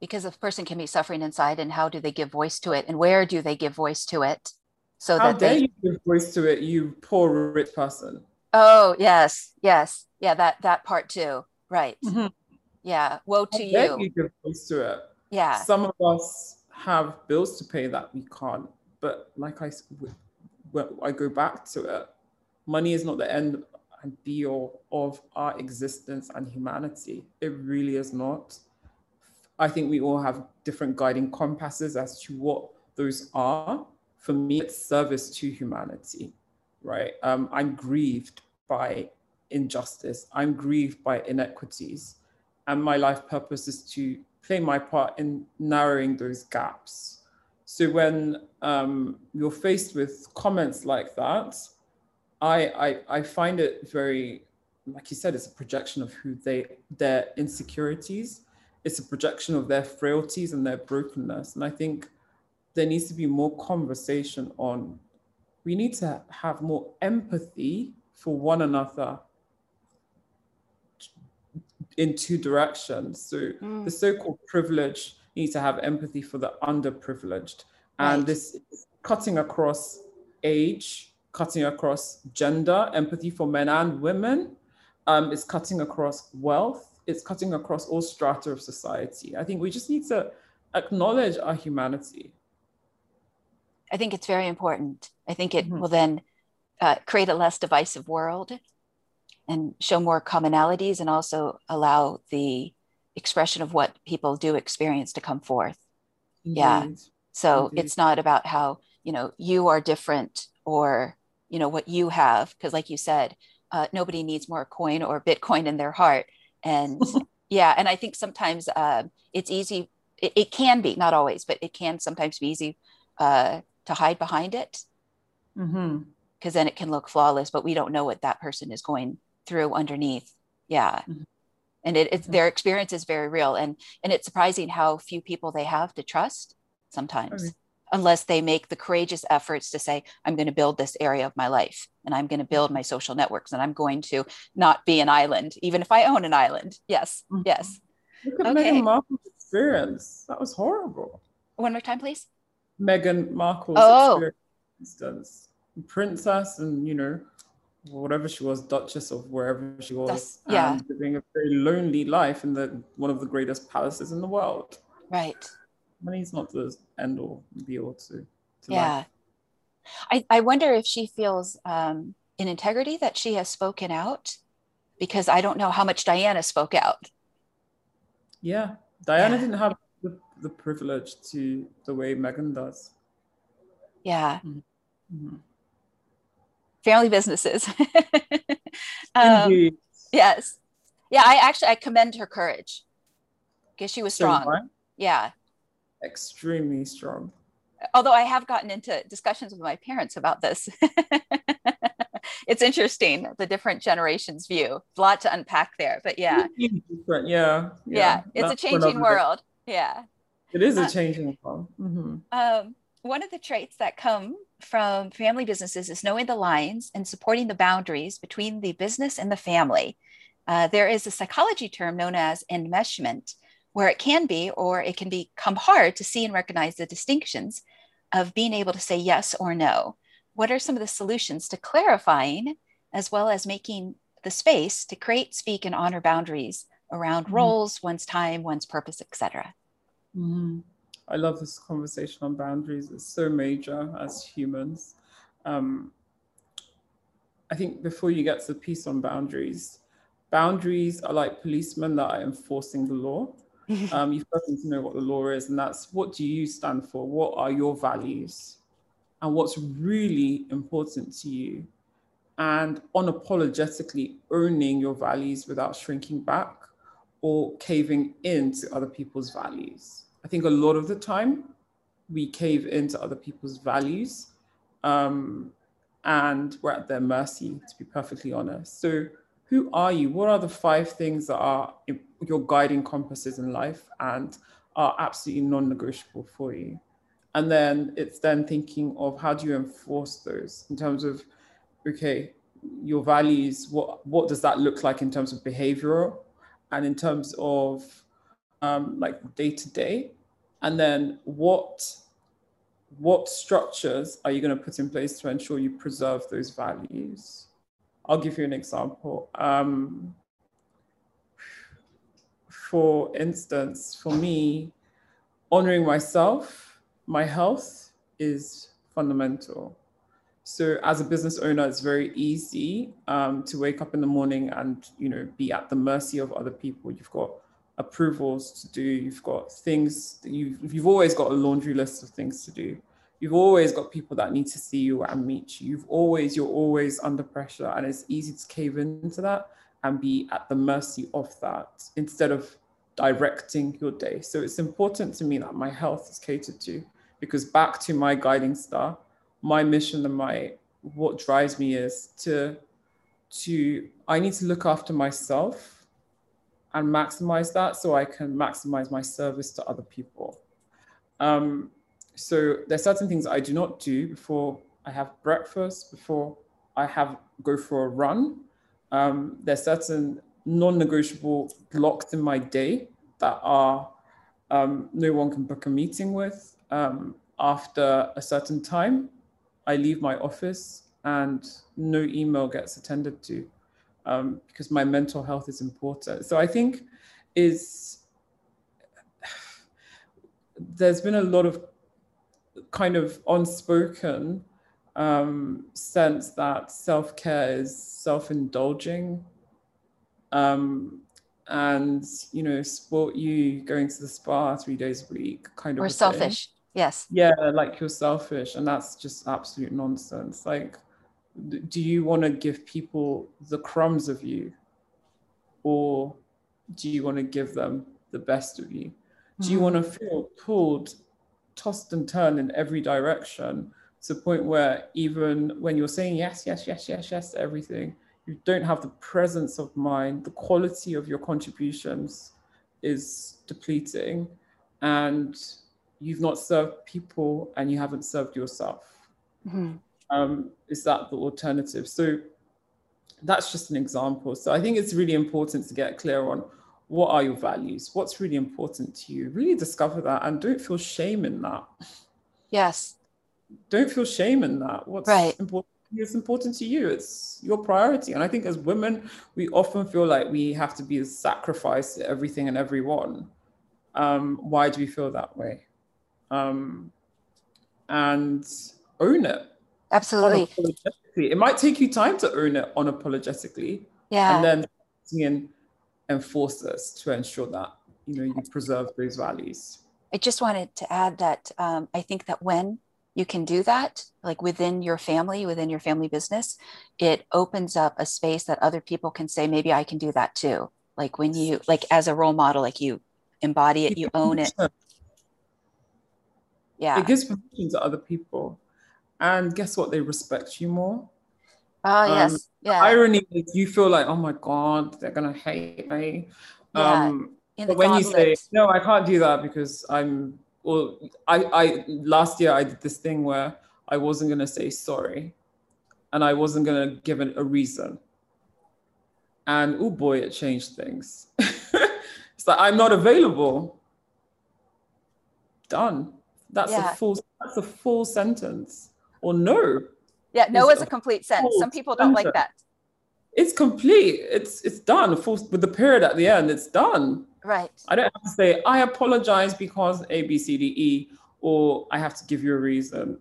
Because a person can be suffering inside and how do they give voice to it and where do they give voice to it? So How that dare they you give voice to it, you poor rich person? Oh, yes. Yes. Yeah, that that part too. Right. Mhm. Yeah. Woe How to dare you. you give voice to it? Yeah. Some of us have bills to pay that we can't. But like I, I go back to it. Money is not the end and be all of our existence and humanity. It really is not. I think we all have different guiding compasses as to what those are. For me, it's service to humanity, right? Um, I'm grieved by injustice. I'm grieved by inequities and my life purpose is to play my part in narrowing those gaps. So when um, you're faced with comments like that, I, I I find it very, like you said, it's a projection of who they their insecurities. It's a projection of their frailties and their brokenness. And I think there needs to be more conversation on. We need to have more empathy for one another in two directions. So Mm. the so-called need to have empathy for the underprivileged. And Right. this is cutting across age, cutting across gender, empathy for men and women. Um, it's cutting across wealth. It's cutting across all strata of society. I think we just need to acknowledge our humanity. I think it's very important. I think it Mhm. will then uh, create a less divisive world and show more commonalities and also allow the expression of what people do experience to come forth. Yeah. So Indeed. it's not about how, you know, you are different or, you know, what you have. Because, like you said, uh, nobody needs more coin or Bitcoin in their heart. And *laughs* yeah, and I think sometimes uh, it's easy, it, it, can be, not always, but it can sometimes be easy uh, to hide behind it. Because mm-hmm. then it can look flawless, but we don't know what that person is going through underneath. Yeah. Mm-hmm and it, it's their experience is very real and and it's surprising how few people they have to trust sometimes okay. unless they make the courageous efforts to say i'm going to build this area of my life and i'm going to build my social networks and i'm going to not be an island even if i own an island yes mm-hmm. yes Look at okay. Meghan Markle's experience. That was horrible. One more time, please. Meghan Markle's oh. experience. Princess and, you know, whatever she was, Duchess of wherever she was, That's, yeah. and living a very lonely life in the one of the greatest palaces in the world. Right. Money's not the end all be all to, to yeah. Life. I, I wonder if she feels um, in integrity that she has spoken out because I don't know how much Diana spoke out. Yeah. Diana yeah. didn't have the, the privilege to the way Meghan does. Yeah. Mm-hmm. Family businesses. *laughs* um, yes. Yeah, I actually I commend her courage because she was strong. yeah. Extremely strong. Although I have gotten into discussions with my parents about this. *laughs* it's interesting the different generations view. A lot to unpack there, but yeah. Yeah, yeah. Yeah. It's That's a changing world. Yeah. It is a uh, changing world. Mm-hmm. Um, one of the traits that come from family businesses is knowing the lines and supporting the boundaries between the business and the family. Uh, there is a psychology term known as enmeshment, where it can be or it can become hard to see and recognize the distinctions of being able to say yes or no. What are some of the solutions to clarifying as well as making the space to create, speak, and honor boundaries around mm-hmm. roles, one's time, one's purpose, etc. Mm-hmm. I love this conversation on boundaries. It's so major as humans. Um, I think before you get to the piece on boundaries, boundaries are like policemen that are enforcing the law. *laughs* Um, you first need to know what the law is, and that's what do you stand for? What are your values? And what's really important to you? And unapologetically owning your values without shrinking back or caving into other people's values. I think a lot of the time we cave into other people's values um, and we're at their mercy, to be perfectly honest. So, who are you? What are the five things that are your guiding compasses in life and are absolutely non negotiable for you? And then it's then thinking of how do you enforce those in terms of, okay, your values, what, what does that look like in terms of behavioral and in terms of um, like day to day? And then what what structures are you going to put in place to ensure you preserve those values? I'll give you an example. Um, for instance, for me, honoring myself, my health is fundamental. So as a business owner, it's very easy um, to wake up in the morning and you know be at the mercy of other people. You've got approvals to do. You've got things that you've you've always got a laundry list of things to do. You've always got people that need to see you and meet you. You've always you're always under pressure, and it's easy to cave into that and be at the mercy of that instead of directing your day. So it's important to me that my health is catered to because back to my guiding star, my mission and my what drives me is to to I need to look after myself and maximize that so I can maximize my service to other people. Um, so there's certain things I do not do before I have breakfast, before I have go for a run. Um, there's certain non-negotiable blocks in my day that are um, no one can book a meeting with. Um, after a certain time, I leave my office and no email gets attended to um, because my mental health is important. So I think is there's been a lot of kind of unspoken um, sense that self care is self indulging. Um, and you know, sport you going to the spa three days a week, kind of. Or selfish. Thing. Yes. Yeah, like you're selfish, and that's just absolute nonsense. Like, do you want to give people the crumbs of you, or do you want to give them the best of you? Do you want to mm-hmm. feel pulled, tossed and turned in every direction to the point where even when you're saying yes, yes, yes, yes, yes to everything, you don't have the presence of mind, the quality of your contributions is depleting, and you've not served people and you haven't served yourself. Mm-hmm. Um, is that the alternative? So that's just an example. So I think it's really important to get clear on what are your values, what's really important to you. Really discover that and don't feel shame in that. Yes. Don't feel shame in that. What's right. important it's important to you. It's your priority. And I think as women, we often feel like we have to be a sacrifice to everything and everyone. Um, why do we feel that way? Um, and own it. Absolutely. It might take you time to own it unapologetically. Yeah. And then and enforce this to ensure that you know you preserve those values. I just wanted to add that um, I think that when you can do that like within your family within your family business it opens up a space that other people can say maybe i can do that too like when you like as a role model like you embody it you own it yeah it gives permission to other people and guess what they respect you more oh um, yes yeah irony is you feel like oh my god they're gonna hate me yeah. um but when gauntlet. you say no i can't do that because i'm well, I, I last year I did this thing where I wasn't gonna say sorry, and I wasn't gonna give it a reason. And oh boy, it changed things. *laughs* it's like I'm not available. Done. That's yeah. a full. That's a full sentence. Or no. Yeah, no is a, a complete sentence. Some people don't sentence. like that. It's complete. It's it's done. Full with the period at the end. It's done. Right. I don't have to say, I apologize because A, B, C, D, E, or I have to give you a reason.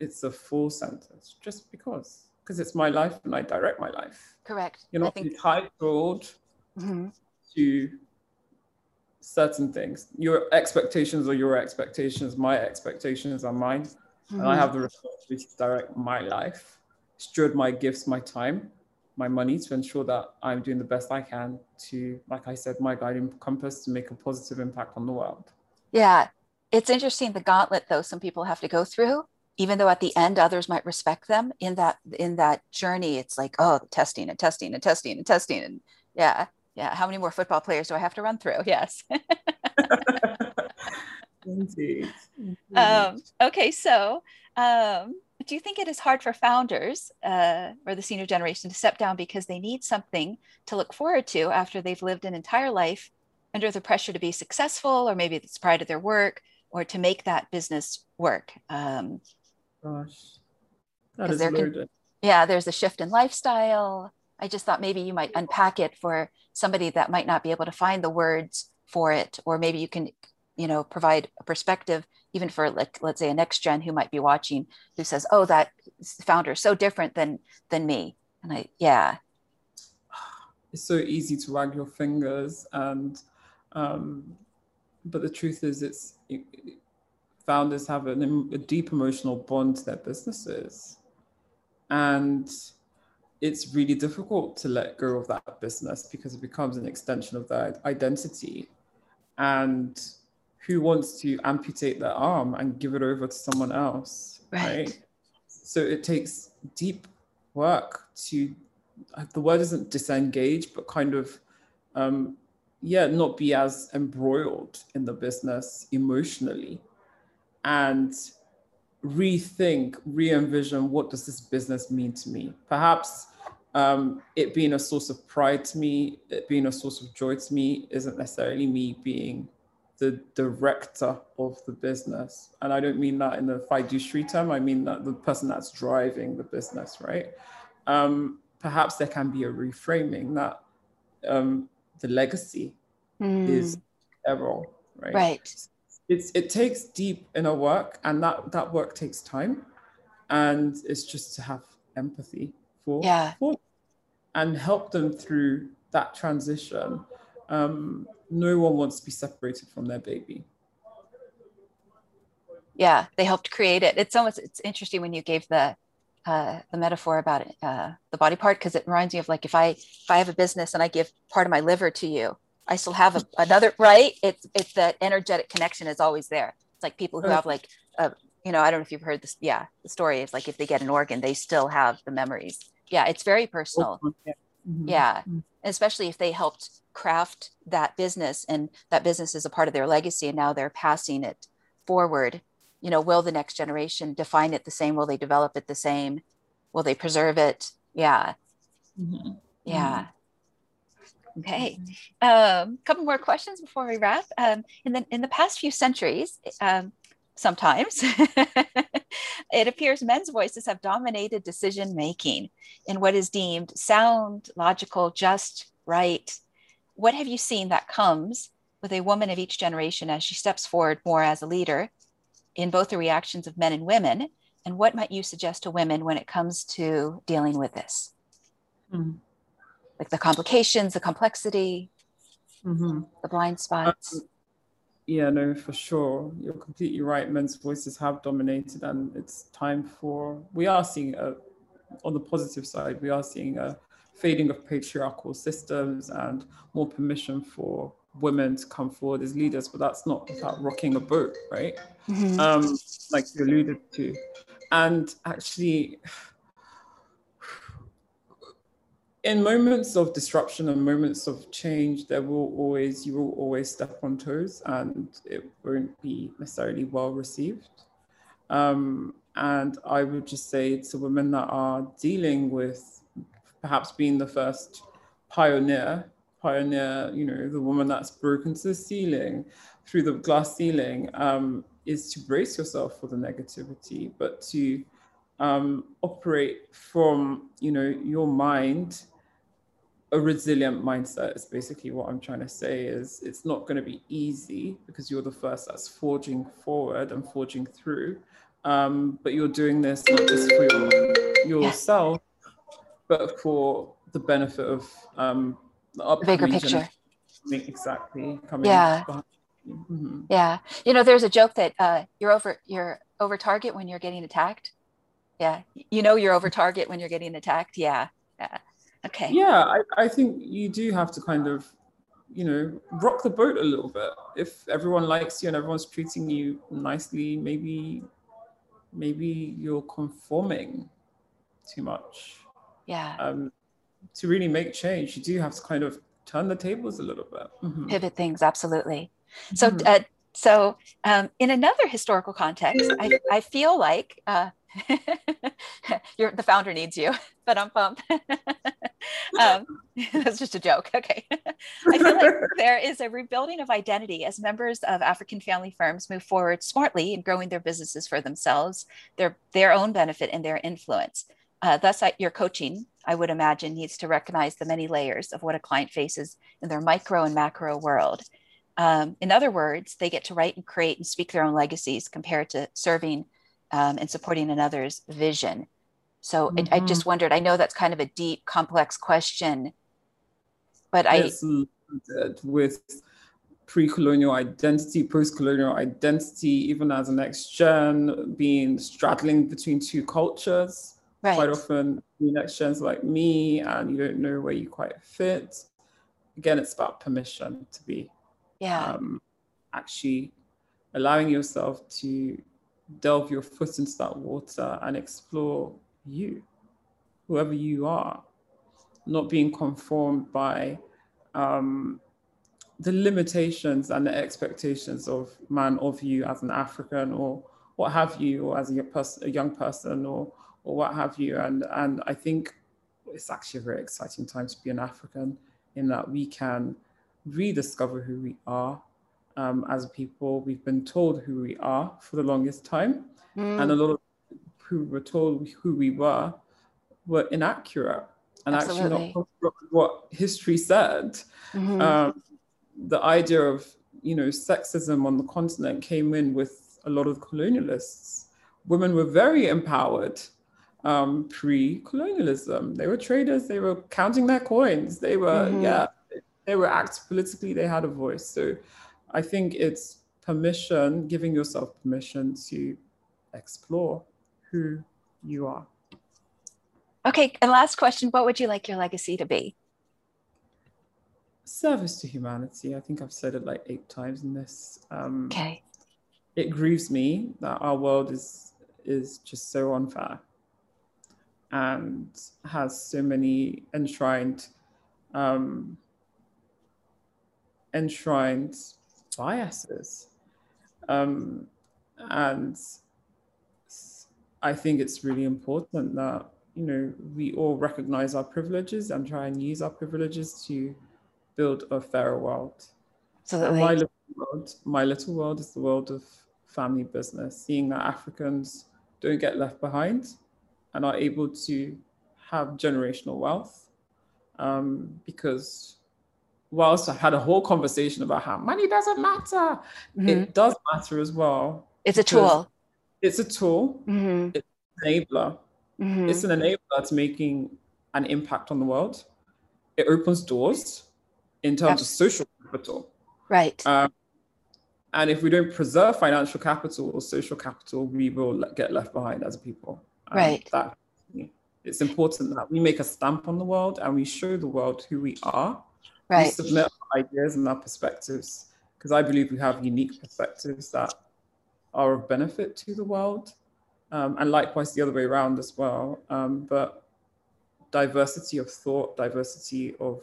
It's a full sentence just because, because it's my life and I direct my life. Correct. You're not think... entitled mm-hmm. to certain things. Your expectations are your expectations, my expectations are mine. Mm-hmm. And I have the responsibility to direct my life, steward my gifts, my time my money to ensure that I'm doing the best I can to, like I said, my guiding compass to make a positive impact on the world. Yeah. It's interesting the gauntlet though some people have to go through even though at the end others might respect them in that in that journey it's like oh testing and testing and testing and testing and yeah yeah how many more football players do i have to run through yes *laughs* *laughs* Indeed. Indeed. Um, okay so um, do you think it is hard for founders uh, or the senior generation to step down because they need something to look forward to after they've lived an entire life under the pressure to be successful, or maybe it's pride of their work, or to make that business work? Um, Gosh, that is loaded. yeah, there's a shift in lifestyle. I just thought maybe you might unpack it for somebody that might not be able to find the words for it, or maybe you can, you know, provide a perspective even for like let's say a next gen who might be watching who says oh that founder is so different than than me. And i yeah. It's so easy to wag your fingers and um, but the truth is it's it, founders have an, a deep emotional bond to their businesses. And it's really difficult to let go of that business because it becomes an extension of their identity. And who wants to amputate their arm and give it over to someone else right, right? so it takes deep work to the word isn't disengage but kind of um, yeah not be as embroiled in the business emotionally and rethink re-envision what does this business mean to me perhaps um, it being a source of pride to me it being a source of joy to me isn't necessarily me being the director of the business. And I don't mean that in the fiduciary term, I mean that the person that's driving the business, right? Um, perhaps there can be a reframing that um, the legacy mm. is error, right? Right. It's, it takes deep inner work and that, that work takes time. And it's just to have empathy for, yeah. for and help them through that transition. Um, no one wants to be separated from their baby. yeah they helped create it it's almost it's interesting when you gave the uh, the metaphor about it, uh, the body part because it reminds me of like if I if I have a business and I give part of my liver to you, I still have a, another right. It's it's that energetic connection is always there. It's like people who have like a you know I don't know if you've heard this. Yeah, the story is like if they get an organ, they still have the memories. Yeah, it's very personal. Yeah, mm-hmm. yeah. Mm-hmm. especially if they helped craft that business and that business is a part of their legacy and now they're passing it forward. You know will the next generation define it the same? Will they develop it the same? Will they preserve it? Yeah. Mm-hmm. yeah. Mm-hmm. okay. A um, couple more questions before we wrap. Um, in the in the past few centuries um, sometimes *laughs* it appears men's voices have dominated decision making in what is deemed sound logical just right what have you seen that comes with a woman of each generation as she steps forward more as a leader in both the reactions of men and women? And what might you suggest to women when it comes to dealing with this? Mm. Like the complications, the complexity, mm-hmm. the blind spots. Um, yeah, no, for sure. You're completely right. Men's voices have dominated, and it's time for. We are seeing a, on the positive side, we are seeing a fading of patriarchal systems and more permission for women to come forward as leaders, but that's not about rocking a boat, right? Mm-hmm. Um, like you alluded to. And actually, in moments of disruption and moments of change, there will always, you will always step on toes and it won't be necessarily well received. Um, and I would just say to women that are dealing with perhaps being the first pioneer pioneer, you know, the woman that's broken to the ceiling through the glass ceiling, um, is to brace yourself for the negativity, but to um, operate from, you know, your mind, a resilient mindset is basically what I'm trying to say is it's not going to be easy because you're the first that's forging forward and forging through. Um, but you're doing this not just for your, yourself. But for the benefit of um, the bigger picture. Exactly. Coming yeah. Mm-hmm. Yeah. You know, there's a joke that uh, you're over you're over target when you're getting attacked. Yeah. You know you're over target when you're getting attacked. Yeah. Yeah. Okay. Yeah, I, I think you do have to kind of, you know, rock the boat a little bit. If everyone likes you and everyone's treating you nicely, maybe maybe you're conforming too much. Yeah. Um, to really make change, you do have to kind of turn the tables a little bit. Mm-hmm. Pivot things, absolutely. So, mm-hmm. uh, so um, in another historical context, I, I feel like uh, *laughs* the founder needs you, but I'm pumped. um, *laughs* that's just a joke. Okay. *laughs* I feel like there is a rebuilding of identity as members of African family firms move forward smartly in growing their businesses for themselves, their, their own benefit, and their influence. Uh, thus, your coaching, I would imagine, needs to recognize the many layers of what a client faces in their micro and macro world. Um, in other words, they get to write and create and speak their own legacies compared to serving um, and supporting another's vision. So mm-hmm. I, I, just mm-hmm. wondered, I know that's kind of a deep, complex question, but I. with pre colonial identity, post colonial identity, even as a next gen, being straddling between two cultures Right. Quite often, next gen's like me, and you don't know where you quite fit. Again, it's about permission to be yeah. um, actually allowing yourself to delve your foot into that water and explore you, whoever you are, not being conformed by um, the limitations and the expectations of man of you as an African or what have you, or as a, pers- a young person, or or what have you. And and I think it's actually a very exciting time to be an African in that we can rediscover who we are um, as people. We've been told who we are for the longest time, mm. and a lot of who were told who we were were inaccurate and Absolutely. actually not what history said. Mm-hmm. Um, the idea of you know sexism on the continent came in with a lot of colonialists. Women were very empowered um, pre-colonialism. They were traders. They were counting their coins. They were, mm-hmm. yeah, they were active politically. They had a voice. So I think it's permission, giving yourself permission to explore who you are. Okay, and last question What would you like your legacy to be? Service to humanity. I think I've said it like eight times in this. Um, okay. It grieves me that our world is is just so unfair and has so many enshrined um, enshrined biases. Um, and I think it's really important that you know we all recognize our privileges and try and use our privileges to build a fairer world. So that my little world, my little world is the world of family business, seeing that Africans don't get left behind and are able to have generational wealth. Um, because whilst I had a whole conversation about how money doesn't matter, mm-hmm. it does matter as well. It's a tool. It's a tool. Mm-hmm. It's an enabler. Mm-hmm. It's an enabler to making an impact on the world. It opens doors in terms of social capital. Right. Um, and if we don't preserve financial capital or social capital, we will get left behind as a people. Right. That it's important that we make a stamp on the world and we show the world who we are. Right. We submit our ideas and our perspectives because I believe we have unique perspectives that are of benefit to the world, um, and likewise the other way around as well. Um, but diversity of thought, diversity of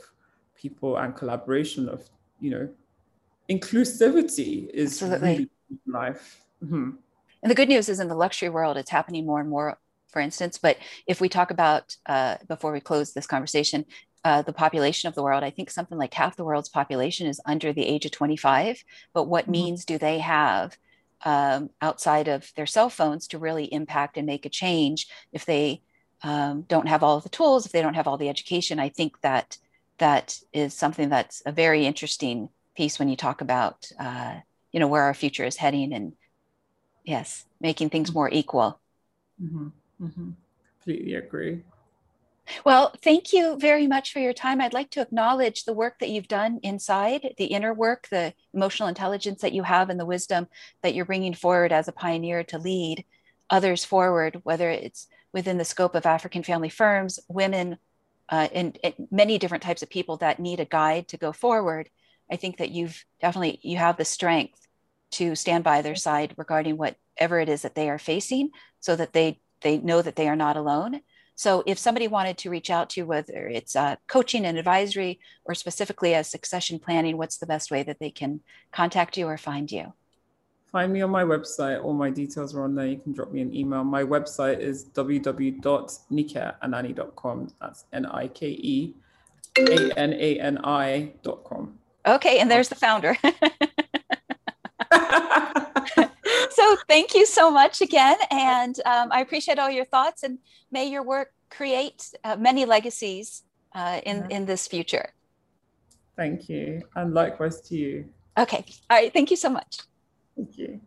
people, and collaboration of you know inclusivity is Absolutely. really life. Mm-hmm. And the good news is in the luxury world, it's happening more and more for instance. But if we talk about, uh, before we close this conversation, uh, the population of the world, I think something like half the world's population is under the age of 25. But what mm-hmm. means do they have um, outside of their cell phones to really impact and make a change if they um, don't have all of the tools, if they don't have all the education? I think that that is something that's a very interesting piece when you talk about, uh, you know, where our future is heading and yes, making things mm-hmm. more equal. Mm-hmm. Mm-hmm. Completely agree. Well, thank you very much for your time. I'd like to acknowledge the work that you've done inside, the inner work, the emotional intelligence that you have, and the wisdom that you're bringing forward as a pioneer to lead others forward, whether it's within the scope of African family firms, women, uh, and, and many different types of people that need a guide to go forward. I think that you've definitely you have the strength to stand by their side regarding whatever it is that they are facing, so that they they know that they are not alone. So if somebody wanted to reach out to you, whether it's uh, coaching and advisory or specifically as succession planning, what's the best way that they can contact you or find you? Find me on my website. All my details are on there. You can drop me an email. My website is www.nikeanani.com. That's N I K E A N A N I.com. Okay, and there's the founder. *laughs* *laughs* *laughs* so thank you so much again. And um, I appreciate all your thoughts and may your work create uh, many legacies uh, in, in this future. Thank you. And likewise to you. Okay. All right. Thank you so much. Thank you.